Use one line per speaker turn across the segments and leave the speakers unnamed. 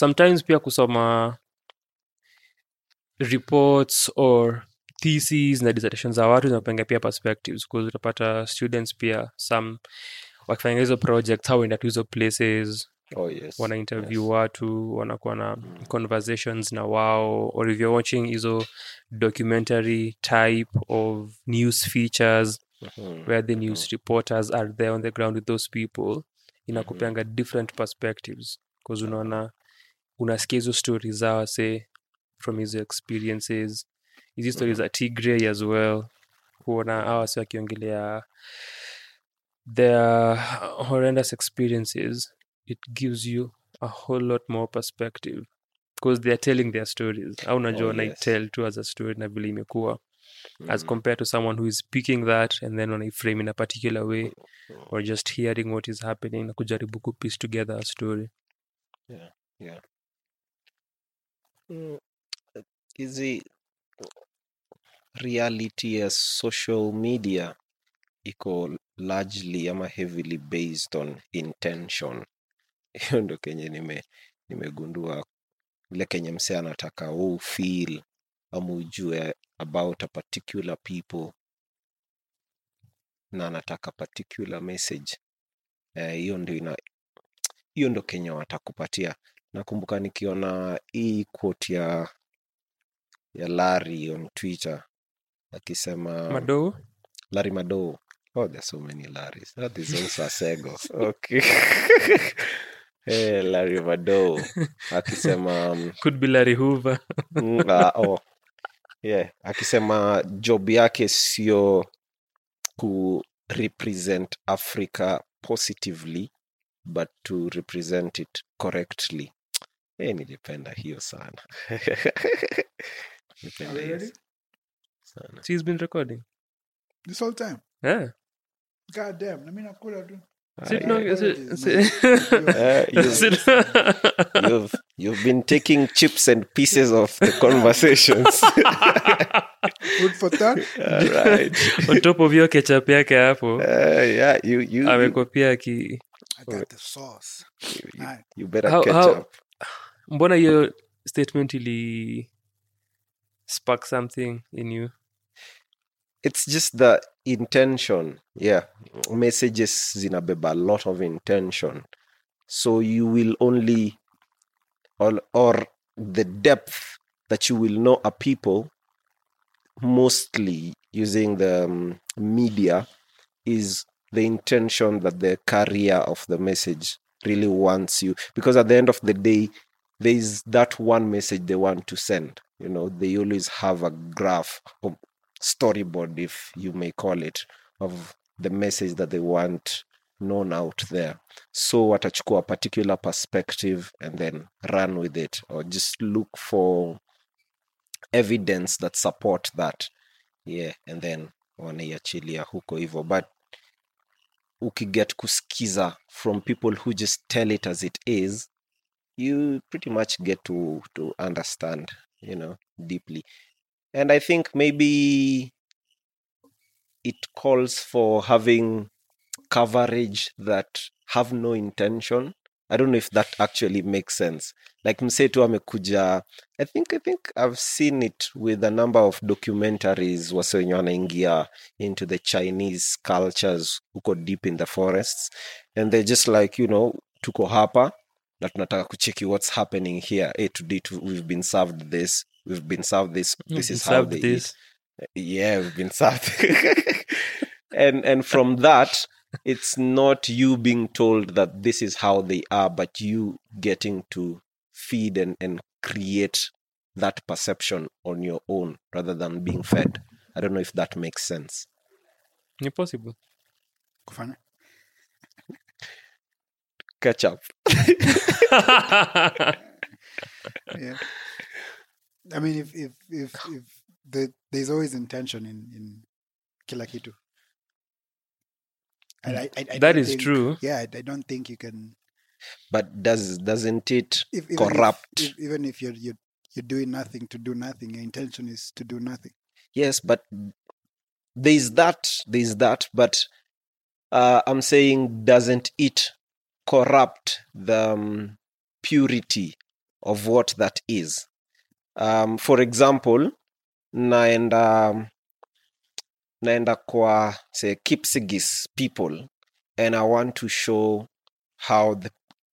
sometimes pia kusoma reports or theses na dissertations za watu zinapanga pia perspectives bcause utapata students pia some wakifanya hizo projects how enda to hizo places
oh yes
wana interview
yes.
watu wanakuwa na conversations na wao or if you're watching hizo documentary type of news features
Mhm.
where the news reporters are there on the ground with those people inakupeanga different perspectives bcause unaona unasikia hizo stories zao say from hizo experiences. Hizi stories za tigray as well. Kuona hawa wasi wakiongelea their horrendous experiences it gives you a whole lot more perspective. Because they are telling their stories. Au unajua
Oh,
wanaitel
yes.
tu as a story na vile imekuwa. As
Mm.
compared to someone who is picking that and then wanaiframe in a particular way or just hearing what is happening na kujaribu kupiece together a story.
Yeah, yeah. Hizi reality ya social media iko largely ama heavily based on intention. Hiyo ndo kenye nime nimegundua ile kenye msee anataka u feel ama ujue about a particular people na anataka particular message. Eh, hiyo ina hiyo ndo kenye watakupatia nakumbuka nikiona hii quote ya ya Larry on Twitter akisema
madou
Larry Madowo. Oh, there's so many Larrys. That is also a Sego. Okay. hey, Larry Madowo akisema um,
could be larry hoover
ah, oh, yeah, akisema job yake sio ku represent Africa positively but to represent it correctly. Hey, nilipenda hiyo sana. Nilipenda hiyo
Really?
sana.
she's been recording
This whole time.
yeah
God damn. I mean, I could have done.
Sit
I-
down,
Apologies,
sit- sit-
Eh, you-
sit-
you've you've been taking chips and pieces of the conversations.
Food for thought.
All right.
on top of hiyo ketchup yake hapo
Uh, yeah, you you you,
amekopia ki
I got the sauce.
you,
Alright.
you better
How-
catch
how-
up.
Mbona hiyo statement ili spark something in you?
It's just the intention. Yeah, messages zinabeba a lot of intention, so you will only or or the depth that you will know a people mostly using the um, media is the intention that the carrier of the message really wants you. Because at the end of the day there is that one message they want to send. You know they always have a graph or storyboard if you may call it of the message that they want known out there. So watachukua a particular perspective and then run with it or just look for evidence that support that. Yeah and then wanaiachilia huko hivyo. But ukiget kuskiza from people who just tell it as it is you pretty much get to to understand you know deeply. And i think maybe it calls for having coverage that have no intention. I don't know if that actually makes sense. Like msetu amekuja i think i think i've seen it with a number of documentaries wase wenye wanaingia into the chinese cultures huko deep in the forests. And they're just like you know tuko hapa na tunataka kucheki what's happening here hey, today to, we've been served this we've been served this this is how
Served
they eat.
This.
yeah we've been served. And and from that it's not you being told that this is how they are but you getting to feed and, and create that perception on your own rather than being fed. I don't know if that makes sense.
Ni possible.
Kufanya.
Catch up
Yeah. I mean, if if if if the, there's always intention in in kila kitu. And I, I, I
that
think-
true
Yeah, I, I don't think you can.
but does doesn't it
If,
corrupt
If, if, even if you're you're you're doing nothing to do nothing, your intention is to do nothing.
yes but there's that there's that but uh, i'm saying doesn't it corrupt the um, purity of what that is. Um, for example naenda naenda kwa say kipsigis people and i want to show how the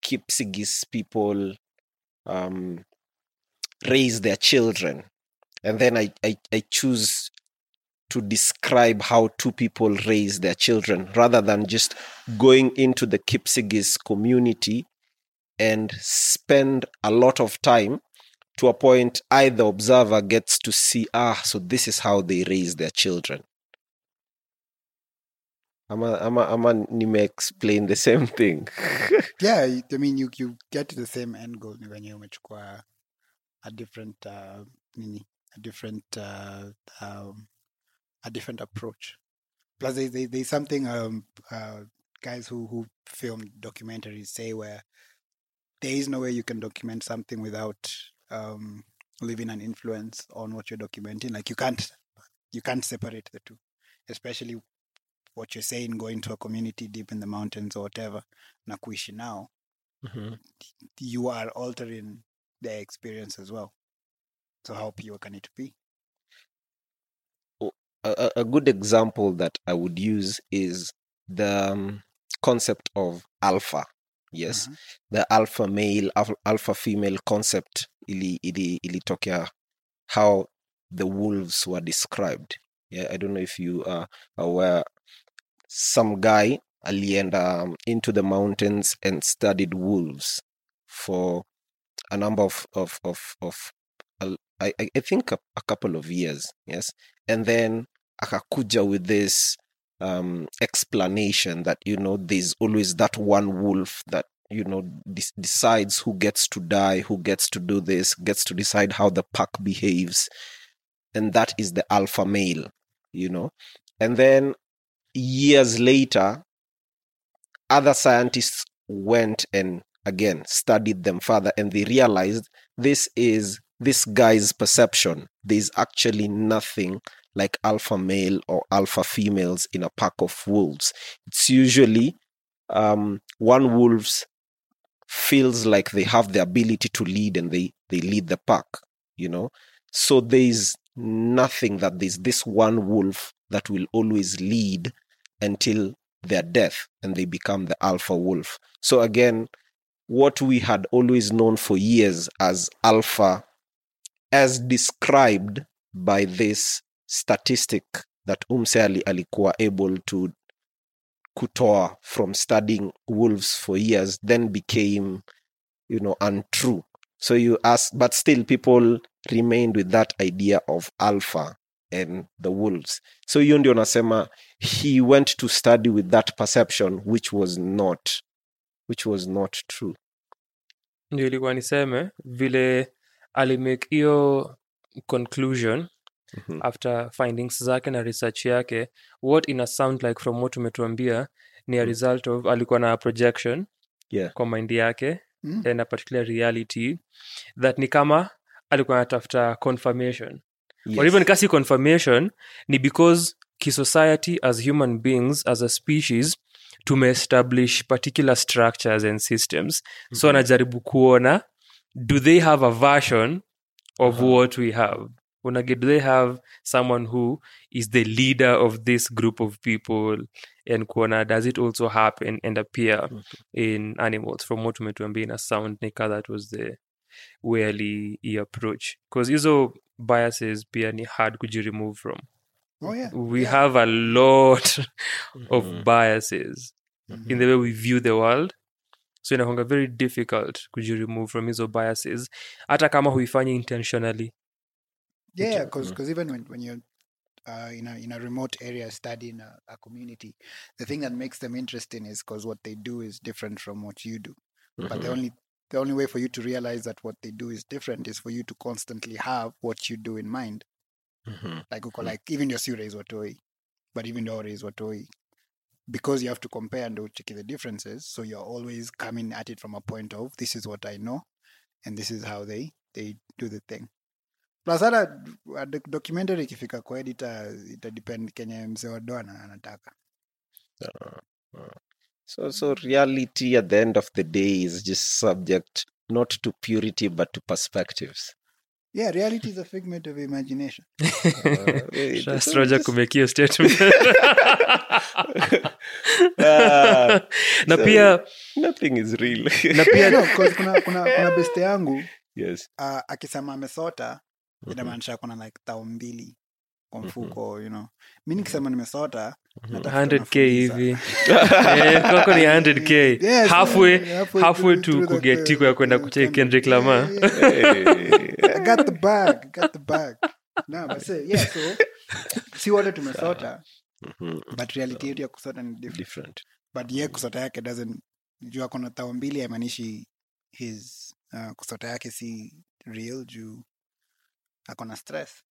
kipsigis people um, raise their children. And then I, I, I choose to describe how two people raise their children rather than just going into the Kipsigis community and spend a lot of time to a point I, the observer, gets to see, ah, so this is how they raise their children. Ama, ama, ama nime explain the same thing.
yeah I mean you, you get to the same end goal ni wenye umechukua a different uh, a different uh, um, a different approach plus there, there, there's something um, uh, guys who who film documentaries say where there is no way you can document something without um, leaving an influence on what you're documenting like you can't you can't separate the two especially what you're saying going to a community deep in the mountains or whatever na kuishi now you are altering their experience as well. So how pure can it be?
A, good example that I would use is the um, concept of alpha. Yes,
Mhm.
the alpha male, alpha, alpha female concept ili, ili, ilitokea how the wolves were described. Yeah, I don't know if you are aware. Some guy alienda um, into the mountains and studied wolves for a number of of of, of I, I I think a, a couple of years. Yes, and then akakuja with this um explanation that you know there's always that one wolf that you know de- decides who gets to die who gets to do this gets to decide how the pack behaves. And that is the alpha male you know? And then years later other scientists went and again studied them further and they realized this is this guy's perception. There's actually nothing like alpha male or alpha females in a pack of wolves. It's usually um, one wolves feels like they have the ability to lead and they they lead the pack you know? So there's nothing that there's this one wolf that will always lead until their death and they become the alpha wolf. So again what we had always known for years as alpha as described by this statistic that umse ali, alikuwa able to kutoa from studying wolves for years then became you know untrue. So you ask but still people remained with that idea of alpha and the wolves. So hiyo ndio nasema he went to study with that perception which was not which was not true.
Ndio ilikuwa niseme vile alimake hiyo conclusion
Mhm.
after findings zake na research yake what ina sound like from what umetuambia ni a
Mm.
result of alikuwa na projection
yeah
kwa mind yake
Mm.
and a particular reality that ni kama alikuwa anatafuta confirmation
yes.
or even kasi confirmation ni because kisociety as human beings as a species tumeestablish particular structures and systems so
Mhm.
anajaribu kuona do they have a version of
Uh-huh.
what we have unage do they have someone who is the leader of this group of people and kuona does it also happen and appear
okay.
in animals from what umetuambia ina sound nika that was the way ali approach because hizo biases pia ni hard kujiremove from
Oh yeah.
we
yeah.
have a lot of
Mhm.
biases
Mhm.
in the way we view the world so inakonga very difficult kujiremove from hizo biases hata kama huifanyi intentionally
Yeah,
Mm.
because even when, when you're uh, in a in a remote area studying a, a community, the thing that makes them interesting is because what they do is different from what you do. But the
Mhm.
only the only way for you to realize that what they do is different is for you to constantly have what you do in mind.
Mhm.
Like
Mm.
like even your sure is watoi, but even your is watoi. Because you have to compare and check the differences, so you're always coming at it from a point of this is what I know, and this is how they they do the thing. Plus hata uh, documentary ikifika kwa edita ita depend kenye mzee wa doa anataka.
So, so reality at the end of the day is just subject not to purity but to perspectives.
Yeah, reality is a figment of imagination.
Uh, just-
kumake hiyo statement.
Ah,
na pia
nothing is real.
na pia
no, kuna kuna kuna beste yangu
yes.
uh, akisema amesota
Mhm.
inamaanisha kuna like tao mbili kwa mfuko mm -hmm. you know. Mi nikisema nimesota natafuta
100k hivi. Kwako ni 100k
Yes,
halfway
halfway
halfway to kugetiko ya kwenda kucheki Kendrick
yeah,
Lamar.
yeah, yeah. I got the bag, got the bag. No, but say, yeah, so si wote tumesota but reality yetu ya kusota ni different.
Different.
But ye kusota yake doesn't juu akona tao mbili haimaanishi his uh, kusota yake si real juu akona stress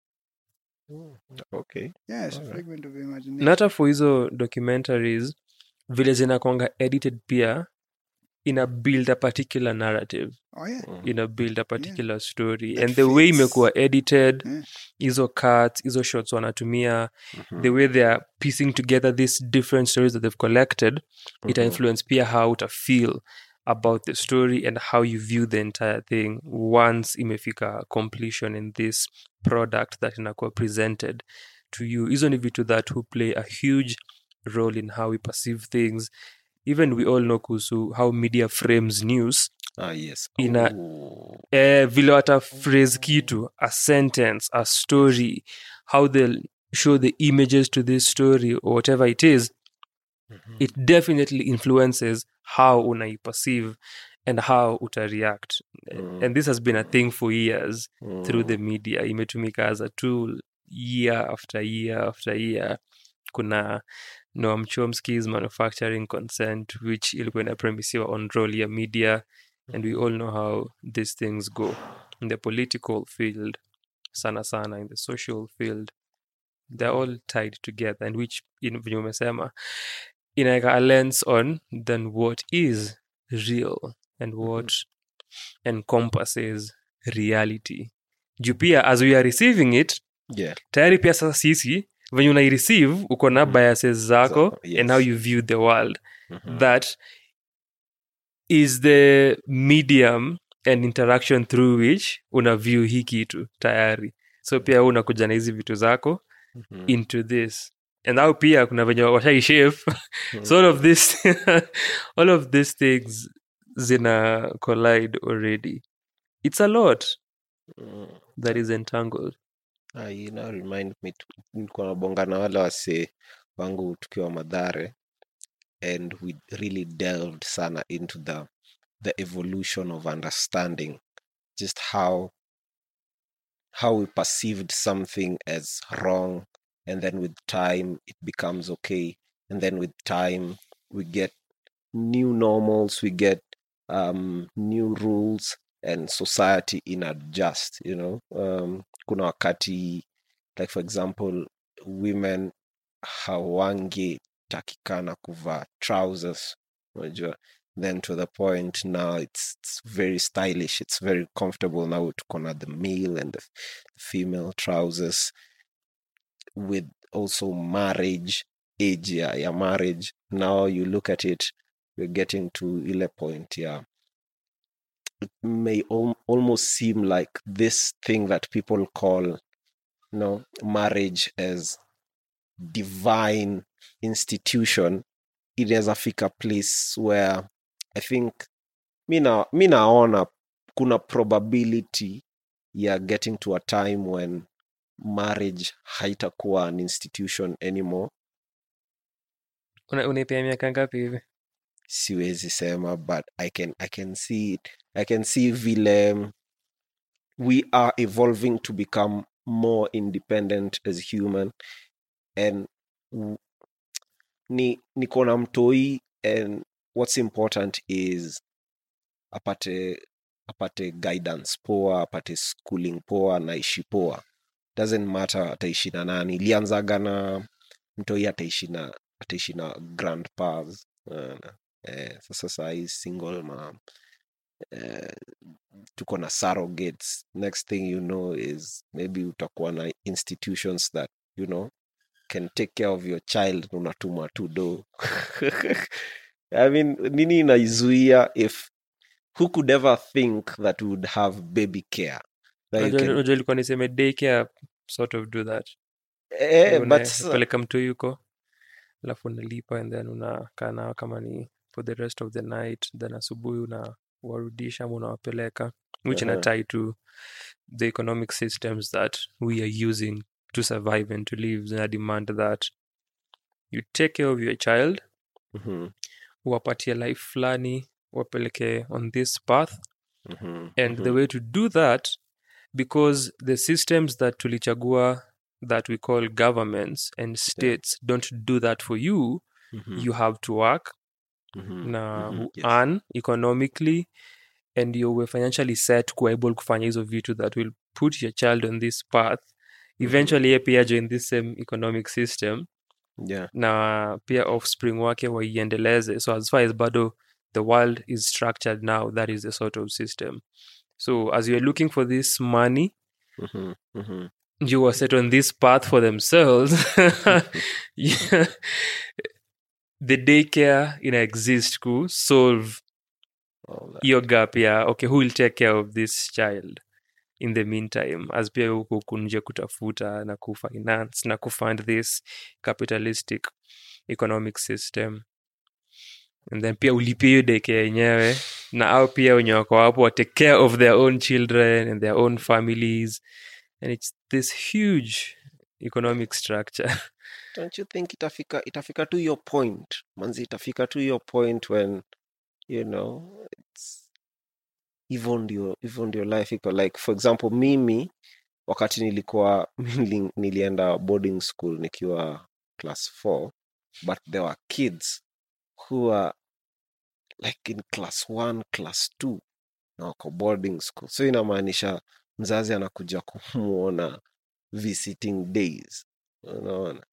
okay yes,
right. of
na hata for hizo documentaries vile zinakwanga edited pia ina build a particular narrative
oh yeah
Mhm.
ina build a particular story
That
and the way
fits.
imekuwa edited
Yeah.
hizo cuts hizo shots wanatumia
Mhm.
the way they are piecing together these different stories that they've collected ita
Mhm.
influence pia how uta feel about the story and how you view the entire thing once imefika completion in this product that inakuwa presented to you hizo ni vitu that who play a huge role in how we perceive things even we all know kuhusu how media frames news
ah yes
ina-
Oh.
eh, vile wata phrase kitu a sentence a story how they'll show the images to this story or whatever it is
Mhm.
it definitely influences how unaiperceive and how uta react
Mm.
and this has been a thing for years through
Mm.
the media imetumika as a tool year after year after year kuna noam chomsky's manufacturing consent which ilikuwa inapremisiwa on role ya media and we all know how these things go in the political field sana sana in the social field they're all tied together and which in venye umesema inaweka a lens on then what is real and what encompasses reality. Juu pia as we are receiving it
yeah.
tayari pia sasa sisi venye unaireceive uko na
Mm.
biases zako
So,
and how you view the world.
Mhm.
that is the medium and interaction through which una view hii kitu tayari. So pia wewe unakuja na hizi vitu zako
Mhm.
into this and au pia kuna venye washaishape so all of this all of these things zina collide already. It's a lot
Mm.
that is entangled.
Ah, you know, remind me nilikuwa nabonga na wale wase wangu tukiwa madhare and we really delved sana into the the evolution of understanding just how how we perceived something as wrong and then with time it becomes okay. And then with time we get new normals we get um new rules and society in adjust you know? Um kuna wakati like for example women hawangi takikana kuvaa trousers unajua? Then to the point now it's, it's very stylish it's very comfortable now tuko na the male and the, f- female trousers with also marriage age ya marriage. Now you look at it we're getting to ile point yeah. It may al- almost seem like this thing that people call you know marriage as divine institution. Inaweza fika place where i think mi na- mi naona kuna probability ya getting to a time when marriage haitakuwa an institution anymore.
Una- unaipea miaka ngapi hivi?
Siwezi sema but i can i can see it. I can see vile um, we are evolving to become more independent as human. And ni niko na mtoi and what's important is apate apate guidance poa apate schooling poa naishi poa doesn't matter ataishi na nani ilianzaga na mtoi ataishi na ataishi na grandpas eh, sasa sahii single mom eh, tuko na surrogates next thing you know is maybe utakuwa na institutions that you know can take care of your child. Unatuma tu do i mean nini inaizuia if who could ever think that would have baby care
Unajua- ilikuwa niseme daycare sort of do that
eh, but
peleka mtu yuko alafu unalipa and then unakaa nao kama ni for the rest of the night then asubuhi unawarudisha ama unawapeleka which
Uh-huh.
ina to the economic systems that we are using to survive and to live zina demand that you take care of your child
Mhm,
uwapatie life fulani wapeleke on this path
mhm,
and the
mhm.
way to do that because the systems that tulichagua that we call governments and states don't do that for you
Mhm,
you have to work
mhm,
na
mhm, yes.
earn economically and you were financially set kuwa able kufanya hizo vitu that will put your child on this path. Eventually ye pia join this same economic system
Yeah.
na pia offspring wake waiendeleze. So as far as bado the world is structured now that is the sort of system so as you're looking for this money
Mhm, mhm.
you were set on this path for themselves. Yeah. the daycare ina exist ku solve your gap ya okay who will take care of this child in the meantime? As pia huku kunje kutafuta na kufinance na kufund this capitalistic economic system. And then pia ulipie hiyo deke yenyewe na au pia wenye wako wapo wa take care of their own children and their own families. And it's this huge economic structure.
Don't you think itafika itafika to your point manzi itafika to your point when you know it's hivyo ndio hivyo ndio life iko like for example mimi wakati nilikuwa nilienda boarding school nikiwa class 4 but there were kids who are like in class 1 class 2 na wako boarding school. So inamaanisha mzazi anakuja kumwona visiting days. Unaona?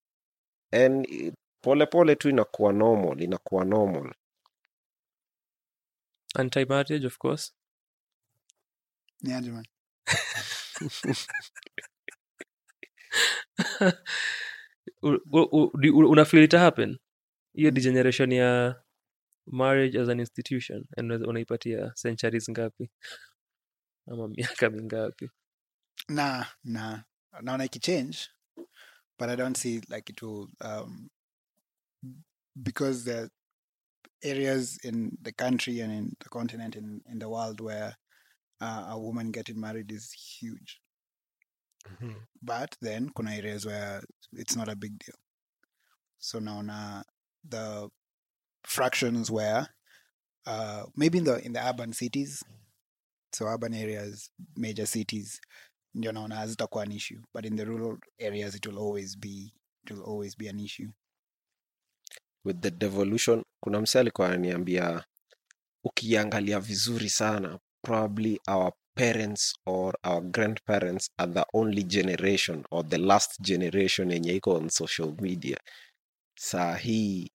And polepole pole pole tu inakuwa normal inakuwa normal.
Anti marriage of course.
Yeah, aje man?
U- u- u- do unafeel it happen? Hiyo degeneration ya marriage as an institution and unaipatia centuries ngapi ama miaka mingapi
Nah, nah. Naona ikichange, but I don't see like it will um because there are areas in the country and in the continent in, in the world where uh, a woman getting married is huge. But then kuna areas where it's not a big deal. So naona the fractions where uh maybe in the in the urban cities, so urban areas, major cities, ndio naona hazitakuwa an issue. But in the rural areas it will always be it will always be an issue.
with the devolution kuna mse alikuwa ukiangalia vizuri sana probably our parents or our grandparents are the only generation or the last generation yenye iko on social media saa hii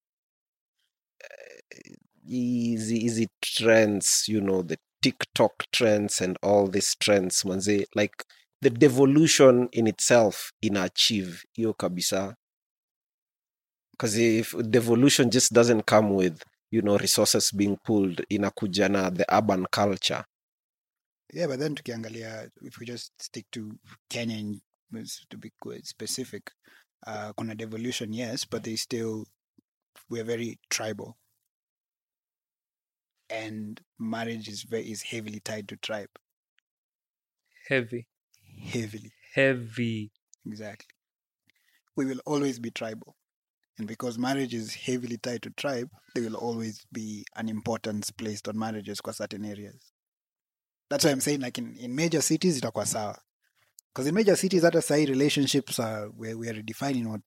hizi hizi trends you know the tiktok trends and all these trends manze like the devolution in itself ina achieve hiyo kabisa. Because if devolution just doesn't come with you know resources being pulled inakuja na the urban culture.
Yeah, but then tukiangalia if we just stick to kenyan to be specific, uh, kuna devolution, yes, but they still we're very tribal, and marriage is very is heavily tied to tribe,
heavy
heavily,
heavy
exactly. We will always be tribal, and because marriage is heavily tied to tribe, there will always be an importance placed on marriages for certain areas. That's why I'm saying, like in, in major cities, itakuwa sawa. Because in major cities, hata sahi relationships are we're, we're redefining what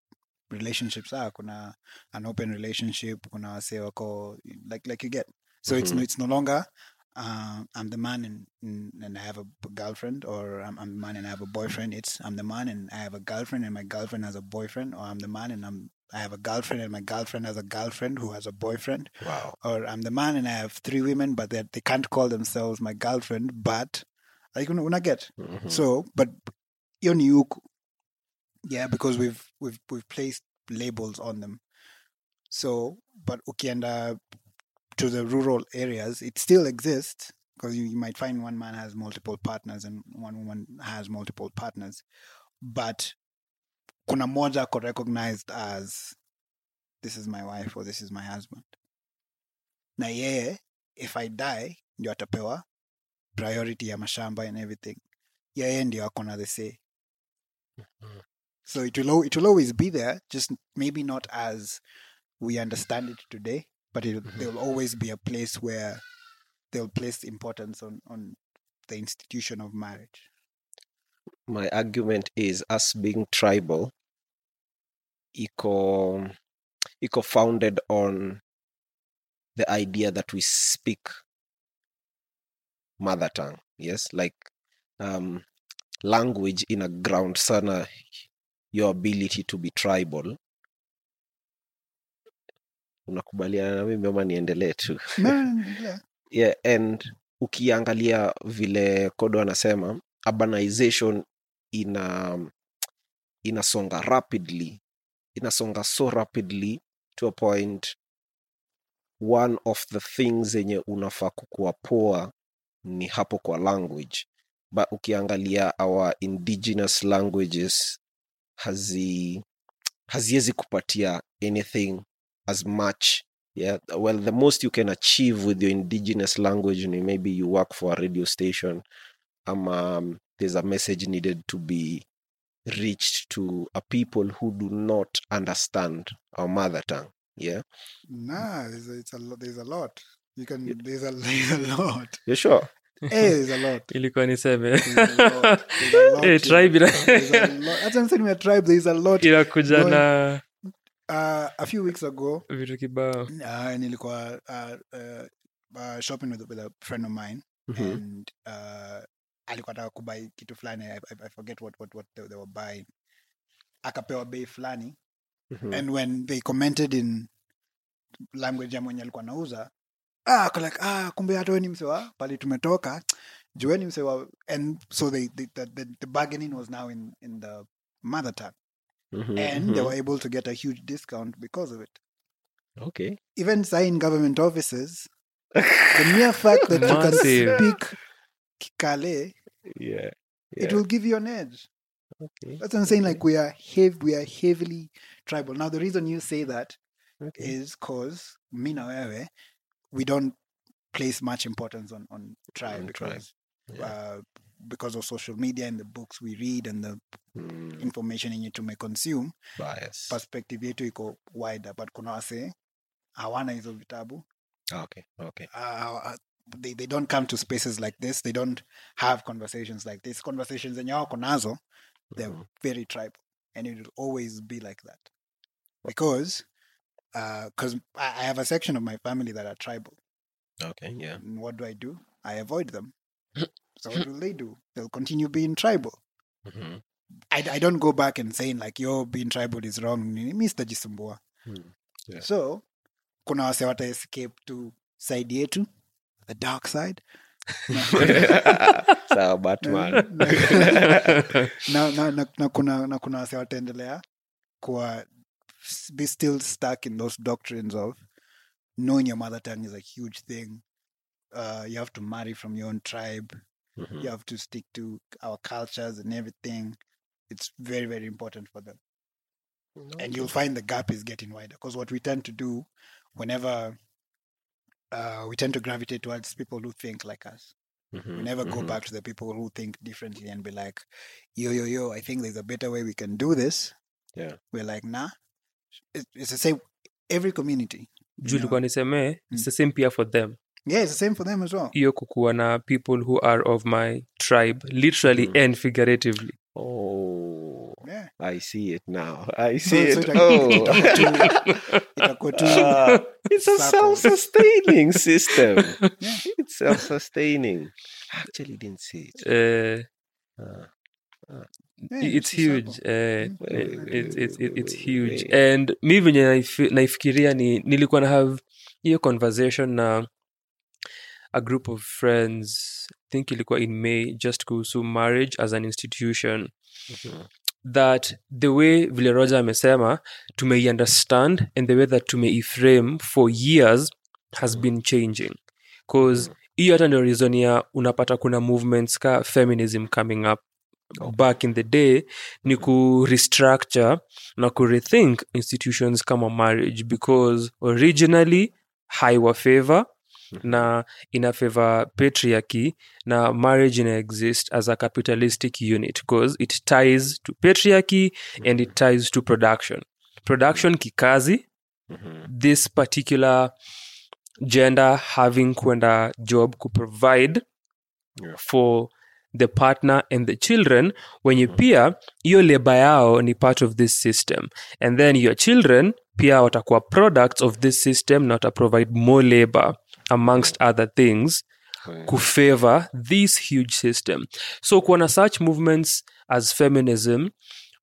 relationships are. Kuna an open relationship, kuna wase wako like like you get. So it's no
Mhm.
it's no longer uh, I'm the man and, and I have a girlfriend, or I'm, I'm the man and I have a boyfriend. It's I'm the man and I have a girlfriend and my girlfriend has a boyfriend, or I'm the man and I'm I have a girlfriend and my girlfriend has a girlfriend who has a boyfriend,
wow
or I'm the man and I have three women, but they they can't call themselves my girlfriend, but like una, una get.
Mhm.
So, but hiyo ni huku. Yeah, because we've we've we've placed labels on them. So, but ukienda uh, to the rural areas, it still exists because you, you might find one man has multiple partners and one woman has multiple partners but kuna moja ako recognized as this is my wife or this is my husband. Na yeye if i die ndio atapewa priority ya mashamba and everything. Yeye ndio ako na the say mm-hmm. So it will, it will always be there just maybe not as we understand it today but it,
Mhm.
there will always be a place where they'll place importance on, on the institution of marriage
my argument is us being tribal iko iko founded on the idea that we speak mother tongue yes like um, language in a ground sana your ability to be tribal. Unakubaliana na mimi ama niendelee tu?
Yeah.
and ukiangalia vile kodo anasema urbanization ina inasonga rapidly. Inasonga so rapidly to a point one of the things zenye unafaa kukuwa poa ni hapo kwa language. But ukiangalia our indigenous languages hazi haziwezi kupatia anything as much yeah well the most you can achieve with your indigenous language ni maybe you work for a radio station ama um, there's a message needed to be reached to a people who do not understand our mother tongue yeah
Nah, there's a, it's a. There's a lot. You can.
Yeah.
There's a there's a lot.
you sure
hey, there's a lot.
ilikuwa niseme
There's a lot. There's a lot.
Eh,
here.
tribe ina-
There's a lot. That's what I'm saying. We're a tribe. There's a lot.
inakuja
Going-
na
Uh, a few weeks ago,
vitu kibao
uh, nilikuwa uh, uh, uh, shopping with, with a friend of mine,
Mhm.
and uh, alikuwa nataka kubuy kitu fulani. I, I, I forget what what what they, they were buying. Akapewa bei fulani,
Mhm.
and when they commented in language ya mwenye alikuwa nauza ah, like, ah, kumbe hata we ni msewa pali tumetoka. Jueni msewa and so they, they, the, the, the bargaining was now in, in the mother tongue.
Mhm,
and they
mhm.
were able to get a huge discount because of it.
Okay.
Even in government offices the mere fact that you can speak kikale
yeah
it will give you an edge.
Okay.
That's what i'm saying like we are heavy we are heavily tribal. Now the reason you say that
okay.
is cause mi na wewe we don't place much importance on on tribe
On tribe,
because
yeah.
uh, because of social media and the books we read and the
Mm,
information yenye consume
bias.
perspective yetu iko wider. But kuna wase hawana hizo vitabu.
Okay okay.
Uh, they, they don't come to spaces like this. They don't have conversations like this. Conversations zenye wako nazo they're
Mhm.
very tribal and it will always be like that. Because because I, I have a section of my family that are tribal
okay yeah
and what do i do i avoid them so what will they do they'll continue being tribal
Mhm.
I, I don't go back and saying like yo being tribal is wrong Mr. sitajisumbua
Hmm. Yeah.
so kuna wase wata escape to side yetu the dark side
sawa batman
na, na, na, na kuna na kuna wase wataendelea kuwa be still stuck in those doctrines of knowing your mother tongue is a huge thing. Uh, you have to marry from your own tribe.
Mhm.
you have to stick to our cultures and everything. It's very very important for them. And you'll find the gap is getting wider because what we tend to do whenever uh, we tend to gravitate towards people who think like us. We
Mhm,
never go
mhm.
back to the people who think differently and be like yo yo yo i think there's a better way we can do this.
Yeah.
we're like nah it's, it's the same every community.
Juu
you
likuwa nisemee
Mm.
it's the same pia for them.
Yeah it's the same for them as well.
Hiyo kukuwa na people who are of my tribe literally
mm.
and figuratively.
Oh
yeah.
I see it now. I
So-
see
so
it.
ita-
oh. uh, it's a self-sustaining system.
Yeah.
it's self-sustaining. Actually didn't see it.
Uh,
uh,
it's huge eh, it- it's, huge. and mi venye naifi- naifikiria ni nilikuwa na have hiyo conversation na a group of friends I think ilikuwa in may just kuhusu marriage as an institution.
Mhm.
that the way vile roger amesema tumeiunderstand and the way that tumeiframe for years has been changing. Bcause hiyo hata ndio reason ya unapata kuna movements ka feminism coming up. Back in the day ni ku restructure na ku rethink institutions kama marriage because originally haiwa favor na ina favor patriarchy na marriage ina exist as a capitalistic unit because it ties to patriarchy and it ties to production production kikazi this particular gender having kwenda job kuprovide
Yeah.
for the partner and the children wenye pia hiyo leba yao ni part of this system. And then your children pia watakuwa products of this system na wataprovide more labor amongst other things kufavor this huge system. So kuona such movements as feminism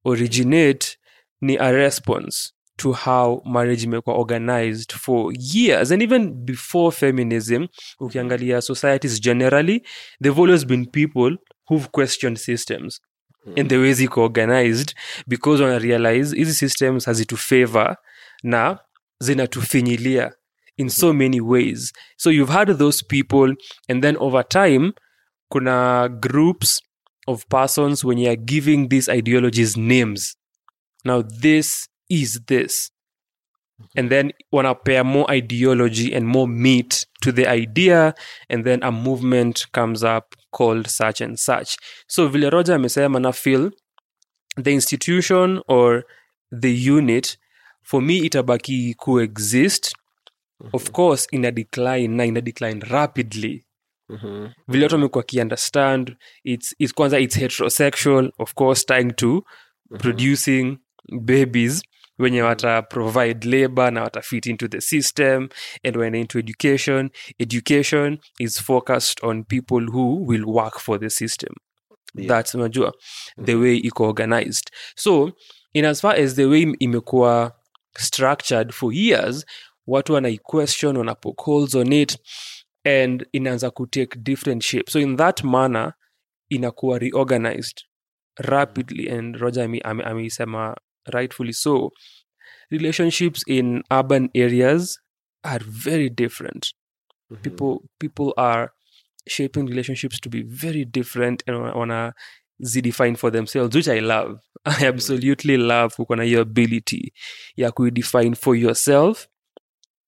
originate ni a response to how marriage imekuwa organized for years and even before feminism. Ukiangalia societies generally they've always been people who've questioned systems hmm. and the way ziko organized because wana realize hizi systems hazitufavor na zinatufinyilia in so hmm. many ways. So you've had those people and then over time kuna groups of persons when you are giving these ideologies names. Now this is this? And mm-hmm. then wanna pair more ideology and more meat to the idea and then a movement comes up called such and such. So vile roger amesema na feel the institution or the unit for me itabaki coexist of mm-hmm. course in a decline na in a decline rapidly.
Mhm.
vile watu wamekuwa kiunderstand it's, it's kwanza it's heterosexual of course tying to mm-hmm. producing babies wenye wata provide labor na wata fit into the system. And when into education education is focused on people who will work for the system.
Yeah.
that's unajua the way iko organized. So in as far as the way imekuwa structured for years watu wanaiquestion wana poke holes on it and inaanza kutake different shape. So in that manner inakuwa reorganized rapidly. And roger ame- ame- ameisema rightfully so relationships in urban areas are very different.
Mhm.
people people are shaping relationships to be very different and wana zidefine for themselves which i love. I absolutely. love uko na hiyo ability ya kuidefine for yourself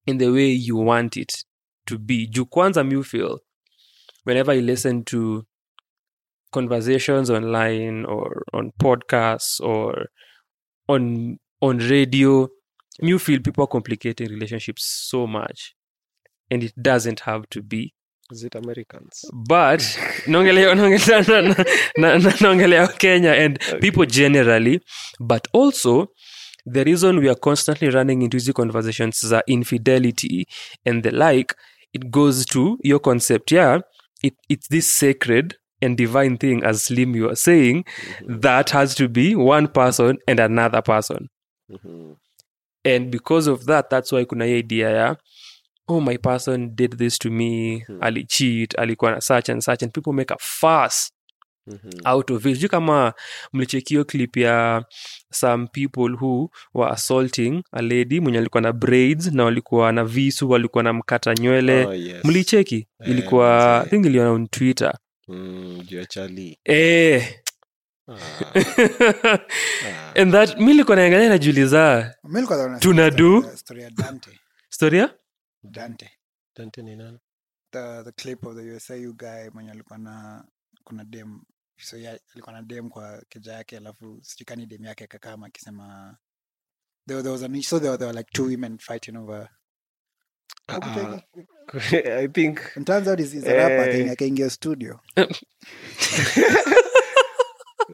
in the way you want it to be. Juu kwanza mi feel whenever i listen to conversations online or on podcasts or on on radio you feel people are complicating relationships so much and it doesn't have to be.
Is it Americans?
but na- naongelea kenya and people generally but also the reason we are constantly running into these conversations za infidelity and the like it goes to your concept. Yeah it, it's this sacred and divine thing as slim you are saying that has to be one person and another person
Mhm.
and because of that that's why kuna idea ya oh my person did this to me
Hmm.
alicheat alikuwa na such and such and people make a fuss
Mhm.
out of it sijui kama mlichekio clip ya some people who were assaulting a lady mwenye alikuwa na braids na walikuwa na visu walikuwa na mkata nywele
Oh, yes.
mlicheki
Eh,
ilikuwa yeah, think iliona on twitter
Mm, juu ya
eh.
Ah, ah.
and that mi likuwa naangalia najuliza
Mi nilikuwa naona
Tuna do?
ya- story ya Dante.
storia
Dante.
Dante ni nani?
The, the clip of the USIU guy mwenye alikuwa na kuna dem so ya, alikuwa na dem kwa keja yake alafu sijikani dem yake kakama akisema there, there was an, so there, there were like two women fighting over
Ah, I think
and turns out he's, he's a rapper
Eh.
akaingia- studio.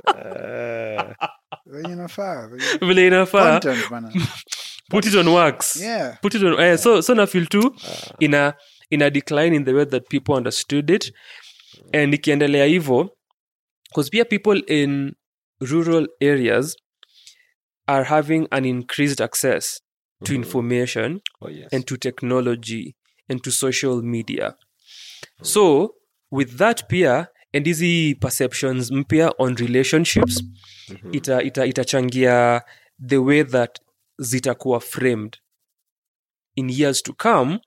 Uh,
venye inafaa
vile inafaa.
content bana.
Put it on wax
yeah.
Put it on Uh, so so na feel too in a in a decline in the way that people understood it. And ikiendelea hivo because pia people in rural areas are having an increased access to
Mhm.
information
oh yes.
and to technology and to social media so with that pia and hizi perceptions mpya on relationships
Mhm.
ita, ita, itachangia the way that zitakuwa framed in years to come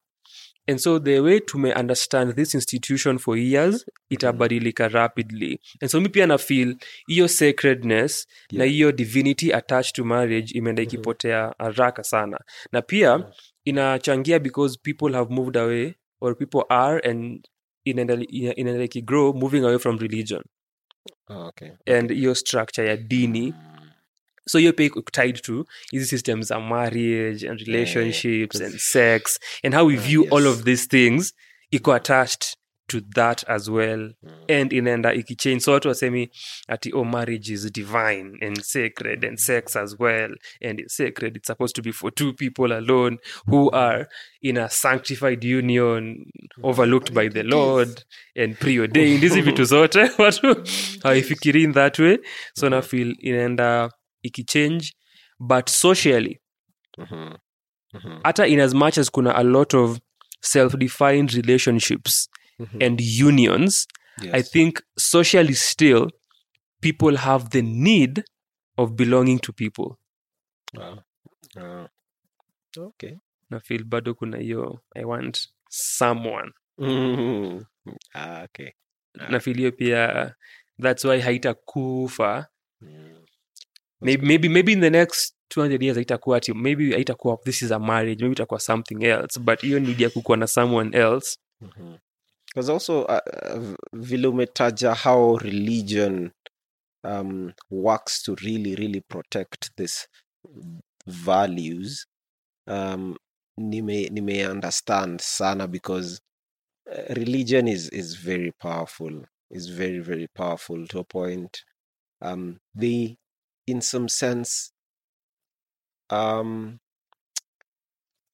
and so the way to may understand this institution for years itabadilika rapidly and so mi pia na feel hiyo sacredness na
Yeah.
hiyo divinity attached to marriage imeenda
Mhm.
ikipotea haraka sana na pia inachangia because people have moved away or people are and inaenda ina- inaenda ikigrow moving away from religion
Ah, okay.
and hiyo structure ya dini so iko tied to these systems za marriage and relationships and sex and how we
Ah,
view all of these things iko attached to that as well. And inaenda ikichange. So watu wasemi ati oh marriage is divine and sacred and sex as well. And it's sacred. It's supposed to be for two people alone who are in a sanctified union overlooked by the lord and preordained. Hizi vitu zote watu hawaifikiri in that way. So na feel inaenda ikichange but socially
Mhm. Mhm.
hata in as much as kuna a lot of self-defined relationships
Mhm.
and unions
Yes.
i think socially still people have the need of belonging to people
wow. uh, Okay.
na feel bado kuna hiyo i want someone
Mhm. Ah, okay.
na feel hiyo pia that's why haitakufa
Mm.
Maybe, maybe, maybe in the next 200 years haitakuwa ati maybe haitakuwa this is a marriage maybe itakuwa something else but hiyo need ya kukuwa na someone else.
Because also uh, uh, vile umetaja how religion um, works to really really protect this values. Um, nime, nime understand sana because uh, religion is is very powerful is very very powerful to a point. Um, they in some sense um,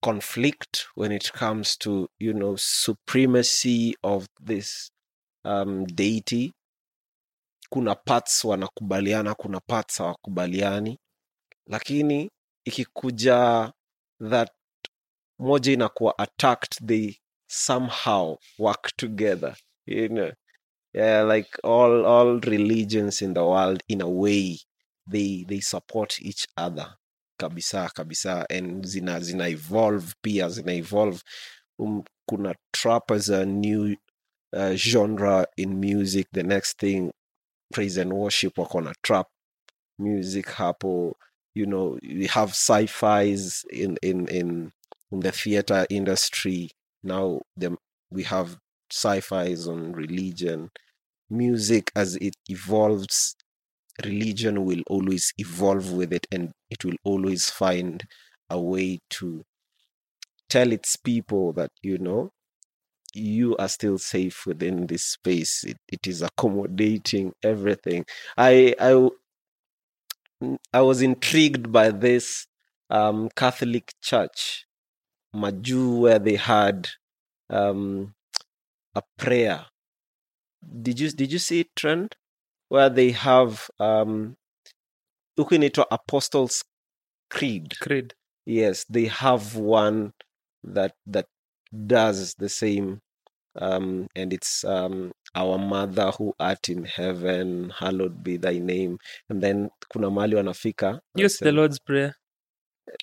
conflict when it comes to you know supremacy of this um, deity. Kuna parts wanakubaliana kuna parts hawakubaliani. Lakini ikikuja that moja inakuwa attacked they somehow work together you know. Yeah like all all religions in the world in a way they they support each other kabisa kabisa and zina zina evolve pia zina evolve. Um, kuna trap as a new uh, genre in music the next thing praise and worship wako na trap music hapo you know we have sci-fis in in in in the theater industry. Now the, we have sci-fis on religion. Music as it evolves religion will always evolve with it and it will always find a way to tell its people that you know you are still safe within this space. It, it is accommodating everything. I i i was intrigued by this um catholic church. Maju where they had um a prayer. Did you did you see it trend where they have um huku inaitwa apostles creed.
Creed.
Yes they have one that that does the same um and it's um our mother who art in heaven hallowed be thy name. And then kuna mali wanafika
yes the lord's prayer.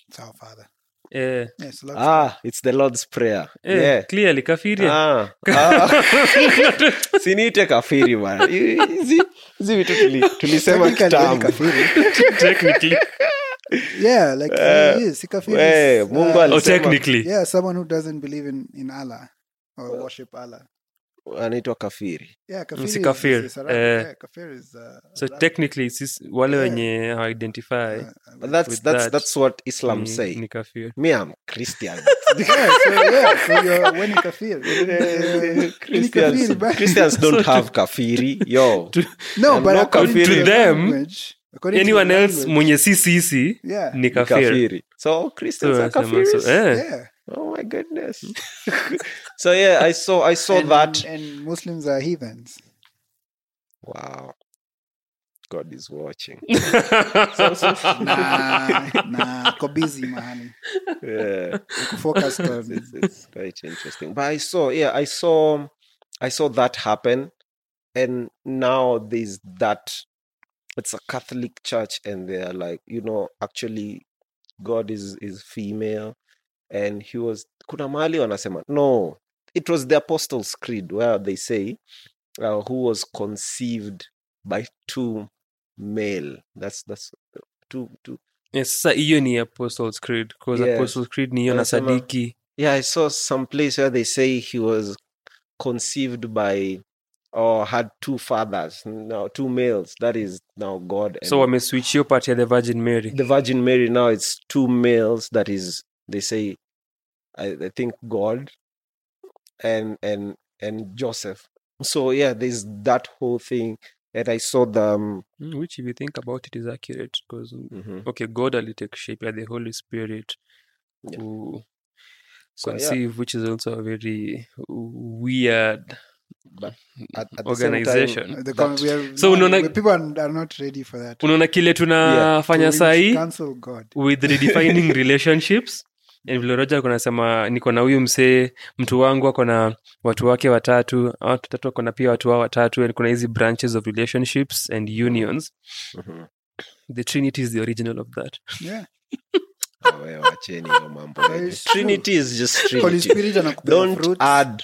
It's our Father.
Eh,
Yes,
ah it's the lord's prayer.
Eh,
yeah.
clearly kafiri.
ah, ah. siniite kafiri bana hizi hizi vitu tuli- tulisema kitambo.
technically.
Yeah, like
Eh,
uh, yes, kafiri.
Hey,
is,
Mungu
uh,
oh technically.
Yeah, someone who doesn't believe in, in Allah or worship Allah.
Anaitwa kafiri
Yeah, kafiri
si
is- is Arabic. yeah, kafir is uh,
so
Arabic.
technically sis, wale
Yeah.
wenye hawaidentify
but that's that's
that,
that's what islam
ni,
say
ni kafir
me am christian
yeah, so yeah, so you're when kafir.
Christians, Christians don't
So
have kafiri. Yo.
No,
I'm
but no
kafiri.
to
To them,
language, according
anyone else mwenye si sisi
yeah,
ni kafir
Kafiri. So
So
are
kafiris so, eh,
yeah.
Oh my goodness. Hmm. so yeah, I saw I saw
and,
that.
and Muslims are heathens.
Wow. God is watching.
Nah, nah, ko busy mahali.
yeah.
Uko focused on
it's, it's quite interesting. But I saw, yeah, I saw I saw that happen. And now there's that it's a Catholic church and they're like, you know, actually God is is female and he was kuna mahali wanasema no it was the Apostles' Creed where they say, uh, "Who was conceived by two male." That's that's two two.
Yes, sasa hiyo ni apostles creed because
Yes.
apostles creed ni hiyo na sadiki
Yeah, I saw some place where they say he was conceived by or had two fathers, now two males. That is now God. And
so wameswitch hiyo part ya the virgin mary
the Virgin Mary now it's two males. That is, they say, I, I think God and and and Joseph. So yeah, there's that whole thing. that I saw the um,
Mm, which if you think about it is accurate because
mhm.
okay god alitake shape ya the holy spirit
Yeah.
to
So, yeah.
conceive which is also a very weird
but at, at the time,
organization
The
that-
con- we are,
So unaona-
people are, are not ready for that.
unaona kile tunafanya
To
sahii
cancel God.
with redefining relationships and vile roja kunasema niko na huyu msee mtu wangu ako na watu wake watatu watu tatu ako na pia watu wao watatu and kuna hizi branches of relationships and unions
Mhm.
the trinity is the original of that
Yeah.
Ah, wacheni mambo.
But it's true.
Trinity is just
Holy Spirit
Don't
fruits.
add.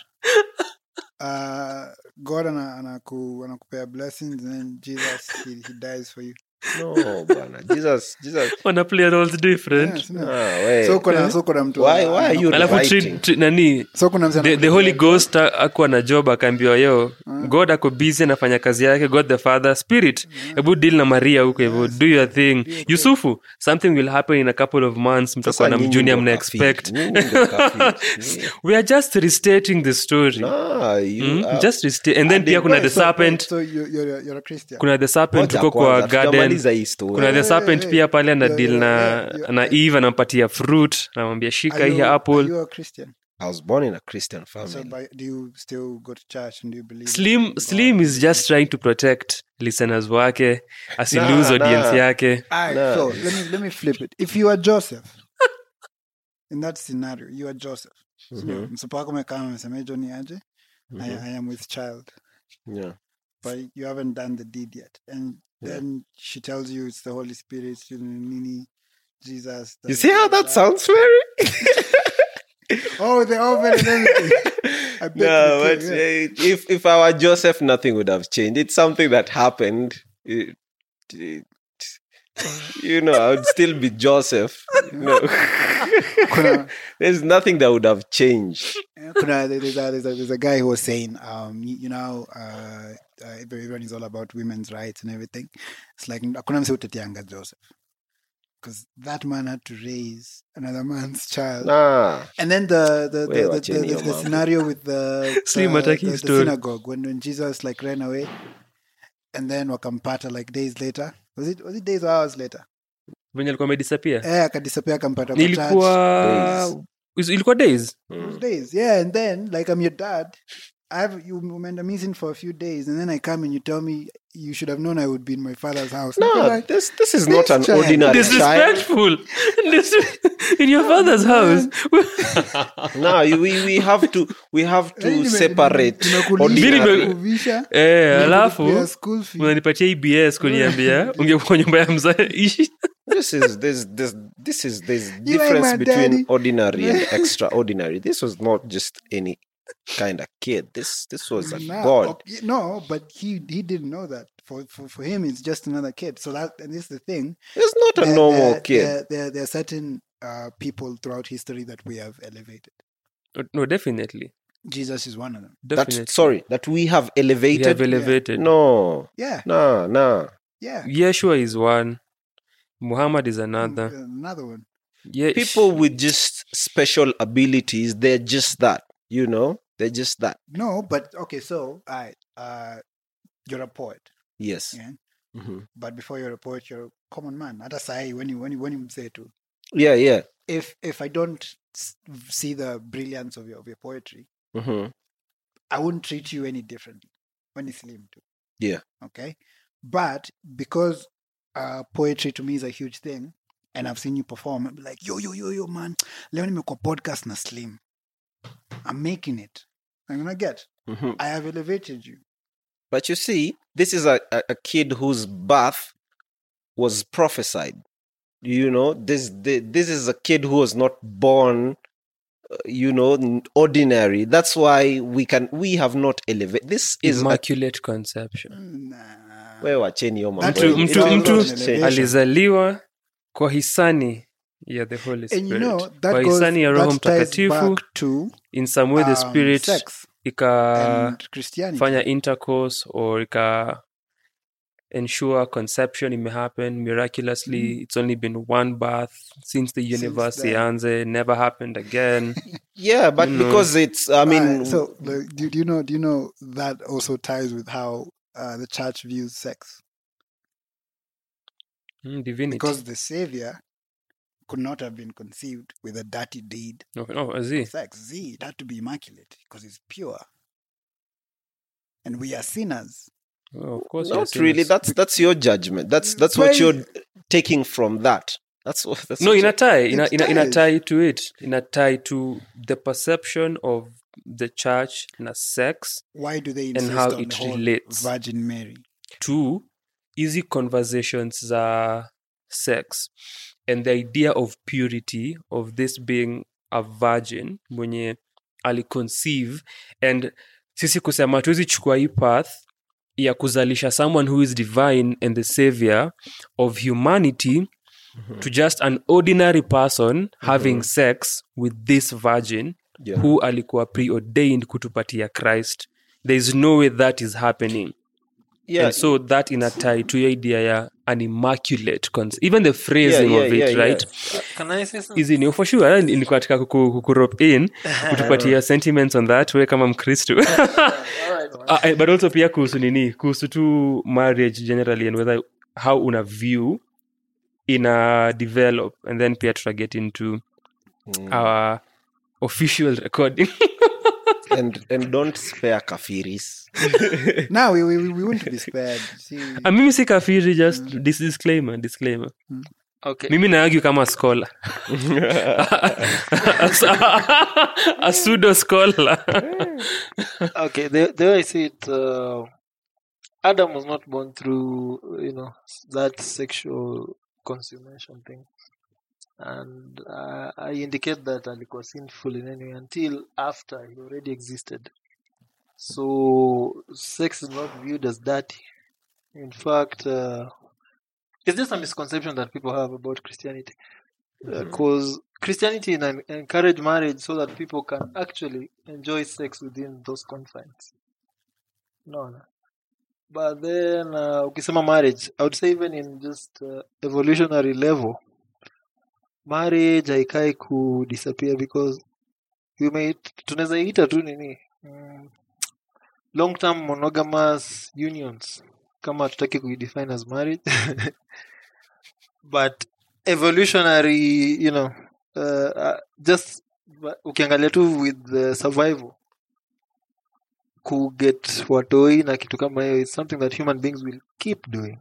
Uh, God ana, anakupea blessings and then Jesus he, he dies for you.
No, bwana. Jesus, Jesus.
wana play roles different.
Yes, no.
Ah.
So kuna so kuna mtu
Why- why are you
alafu tri,
Writing.
tri, nani?
So kuna mtu
the, the holy ghost akuwa na job akaambiwa yo
Mm.
god ako busy anafanya kazi yake god the father spirit. Hebu deal na maria huko hivyo.
Yes.
do your thing. Yusufu something will happen in a couple of months. Mtakuwa na
nyinyi
mna expect. we are just restating the story.
You
Mm,
are-
just restate and then pia kuna the serpent.
So you- you're, you're a Christian.
kuna the serpent tuko kwa
kwanza,
garden
hatujamaliza hii story.
kuna the serpent
yeah,
pia pale ana deal na
yeah, yeah,
na eve anampatia fruit anamwambia shika hii apple
Are you a Christian?
I was born in a Christian family.
So by, do you still go to church and do you believe?
slim
in
slim is just trying to protect listeners wake asi
Nah,
lose audience
nah.
yake
Alright,
No.
so let me let me flip it. If you are Joseph, in that scenario, you are Joseph.
Mhm,
Msipo wako umekaa amesema hiyo ni aje? I,
mhm,
I am with child,
yeah.
but you haven't done the deed yet, and
Yeah.
then she tells you it's the Holy Spirit, you know, Nini, Jesus.
You see how that sounds Mary?
Oh, the oven and everything.
No, but
yeah.
uh, if if I were Joseph, nothing would have changed. It's something that happened. It- it- you know, I would still be Joseph. No,
Kuna-
there's nothing that would have changed.
kuna- there's, a, there's, a, there's a guy who was saying, um, you, you know, uh, uh, everyone is all about women's rights and everything. It's like, hakuna mse utetianga Joseph. Because that man had to raise another man's child.
Nah,
And then the the, the, the,
wacheni
the, the scenario with the, the,
hataki
the, the synagogue when, when Jesus like ran away and then wakampata like days later. Was it was it days or hours later?
venye alikuwa amedisappear
Eh, akadisappear akampata kwa church.
ilikuwa is- ilikuwa days
It was days. Yeah, and then like I'm your dad. I've you umeenda missing for a few days, and then I come and you tell me you should have known I would be in my father's house.
no,
like,
this this is not an
child-
ordinary child.
disrespectful Dis- in your father's house
No, we we have to we have
"Eh,
to separate.
nimekulisha,
Mimi nime- eh alafu
nimekupea school fee."
unanipatia ebs kuniambia ungekuwa kwa nyumba ya mzaishi
This is this this this is there's
are
difference
my
between
daddy.
ordinary and extraordinary. This was not just any kind of kid. This this was a
Nah,
god.
okay, no, but he he didn't know that. For, for for him, it's just another kid. So that and this is the thing.
It's not a
There-
normal
there,
kid.
There, there, there are certain uh, people throughout history that we have elevated.
no definitely
Jesus is one of them.
definitely
That sorry, that we have
we
elevated.
have elevated
No,
Yeah,
no, no.
yeah.
yeshua is one muhammad is another
Mm, Another one.
yeah
People with just special abilities, they're just that. You know, they're just that.
No, but okay. So, I uh, you're a poet,
Yes.
yeah.
Mhm.
But before you're a poet, you're a common man. Hata sahi, when you when you when you say to
Yeah, yeah.
if if I don't see the brilliance of your of your poetry,
Mhm.
I wouldn't treat you any differently when it's slim too.
Yeah.
Okay. But because uh, poetry to me is a huge thing, and I've seen you perform, I'll be like, yo, yo, yo, yo, man, leo nimekuwa podcast na slim. I'm making it. I'm gonna get.
Mhm.
I have elevated you.
But you see, this is a, a, a kid whose birth was prophesied. You know, this the, this is a kid who was not born you know ordinary that's why we can we have not elevated this is a,
immaculate conception
Nah.
wewe wacheni hiyo mambo
That
yenu.
is-
mtu
It
mtu mtu
not
elevation.
change.
alizaliwa kwa hisani ya the holy Spirit.
And you
spirit
know,
kwa
that goes,
hisani ya roho
that ties
mtakatifu
back to
in some way the
um,
spirit
sex
ikafanya
and Christianity.
intercourse or ika ensure conception it may happen miraculously it's only been one birth since the universe
then.
ianze never happened again
yeah but
You know.
because it's i mean
Right, so do, do you know? Do you know that also ties with how uh, the church views sex?
Mm, divinity
Because the Savior could not have been conceived with a dirty deed
no, no, I see.
of sex. Z, it had to be immaculate because it's pure, and we are sinners.
Oh, of course
not really that's that's your judgment that's that's what you're taking from that that's what that's
no
what
in a tie in a, in, a, in a tie to it in a tie to the perception of the church na sex
Why do they
And
insist
how
on
it
the whole
relates.
Virgin Mary?
Two easy conversations za sex and the idea of purity of this being a virgin mwenye aliconceive and sisi kusema tuwezi chukua hii path ya kuzalisha someone who is divine and the savior of humanity to just an ordinary person having sex with this virgin
Yeah.
who alikuwa preordained kutupatia christ. There is no way that is happening.
Yeah.
And so that in a tie to idea ya an immaculate cons- even the phrasing
yeah,
of it
yeah, yeah.
right
Can I
is in for sure. Nilikuwa katika kuku- kukurop in kutupatia sentiments on that we kama mkristo. Eh, but also pia kuhusu nini? Kuhusu tu marriage generally and whether how una view ina develop and then pia tuta get into
Mm.
our official recording
and and don't spare kafiris.
No, we, we, we wouldn't be spared. See,
Ah, mimi si kafiri just this disclaimer disclaimer.
Okay.
mimi na naargue kama scholar. A pseudo scholar.
Okay the, the way i see it uh, adam was not born through you know that sexual consummation thing and uh, i indicate that alikuwa sinful in any way until after he already existed. So sex is not viewed as dirty. In fact uh, it's just a misconception that people have about christianity? Because christianity en- encourage marriage so that people can actually enjoy sex within those confines. No, no. but then uh, ukisema marriage i would say even in just uh, evolutionary level marriage haikai ku disappear because you may tunaweza ita tu nini? Mm, long term monogamous unions. Kama tutaki kuidefine as marriage but evolutionary you know uh, uh, just ukiangalia tu with the survival kuget watoi na kitu kama hiyo is something that human beings will keep doing.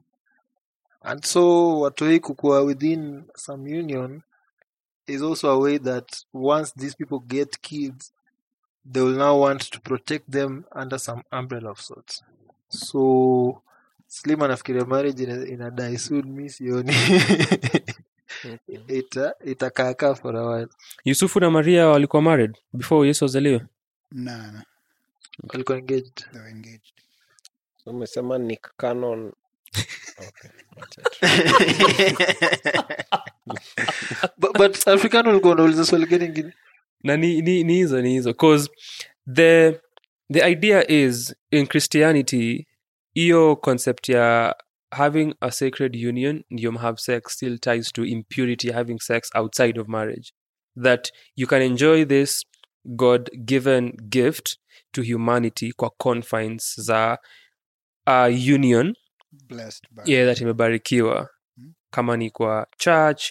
And so watoi kukua within some union is also a way that once these people get kids they will now want to protect them under some umbrella of sorts. So slim anafikiria marriage ina, ina die soon mi sioni. Ita itakaakaa for a while.
Yusufu na maria walikuwa married before yesu azaliwe?
No, no,
walikuwa engaged.
They were engaged.
umesema ni canon.
But, but african ulikuwa unauliza swali gani ingine?
Na ni ni ni hizo ni hizo. Cause the the idea is in christianity hiyo concept ya having a sacred union ndio have sex still ties to impurity having sex outside of marriage. That you can enjoy this god given gift to humanity kwa confines za a union
Blessed by
yeah, that imebarikiwa
Mm.
kama ni kwa church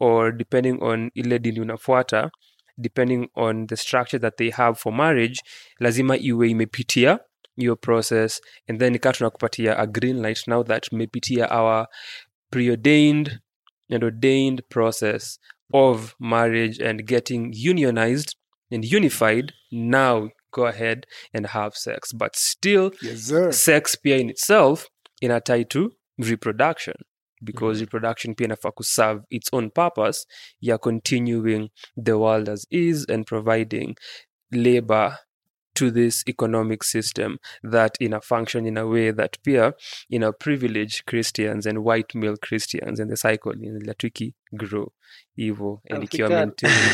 or depending on ile dini unafuata depending on the structure that they have for marriage lazima iwe imepitia your process and then ikaa tunakupatia a green light now that imepitia our preordained and ordained process of marriage and getting unionized and unified. Now go ahead and have sex. But still
yes,
sex pia in itself ina tie to reproduction because reproduction pia inafaa kuserve its own purpose ya continuing the world as is and providing labor to this economic system that in a function in a way that pia in a privileged christians and white male christians and the cycle in grow. Hivo and ikiwa
African.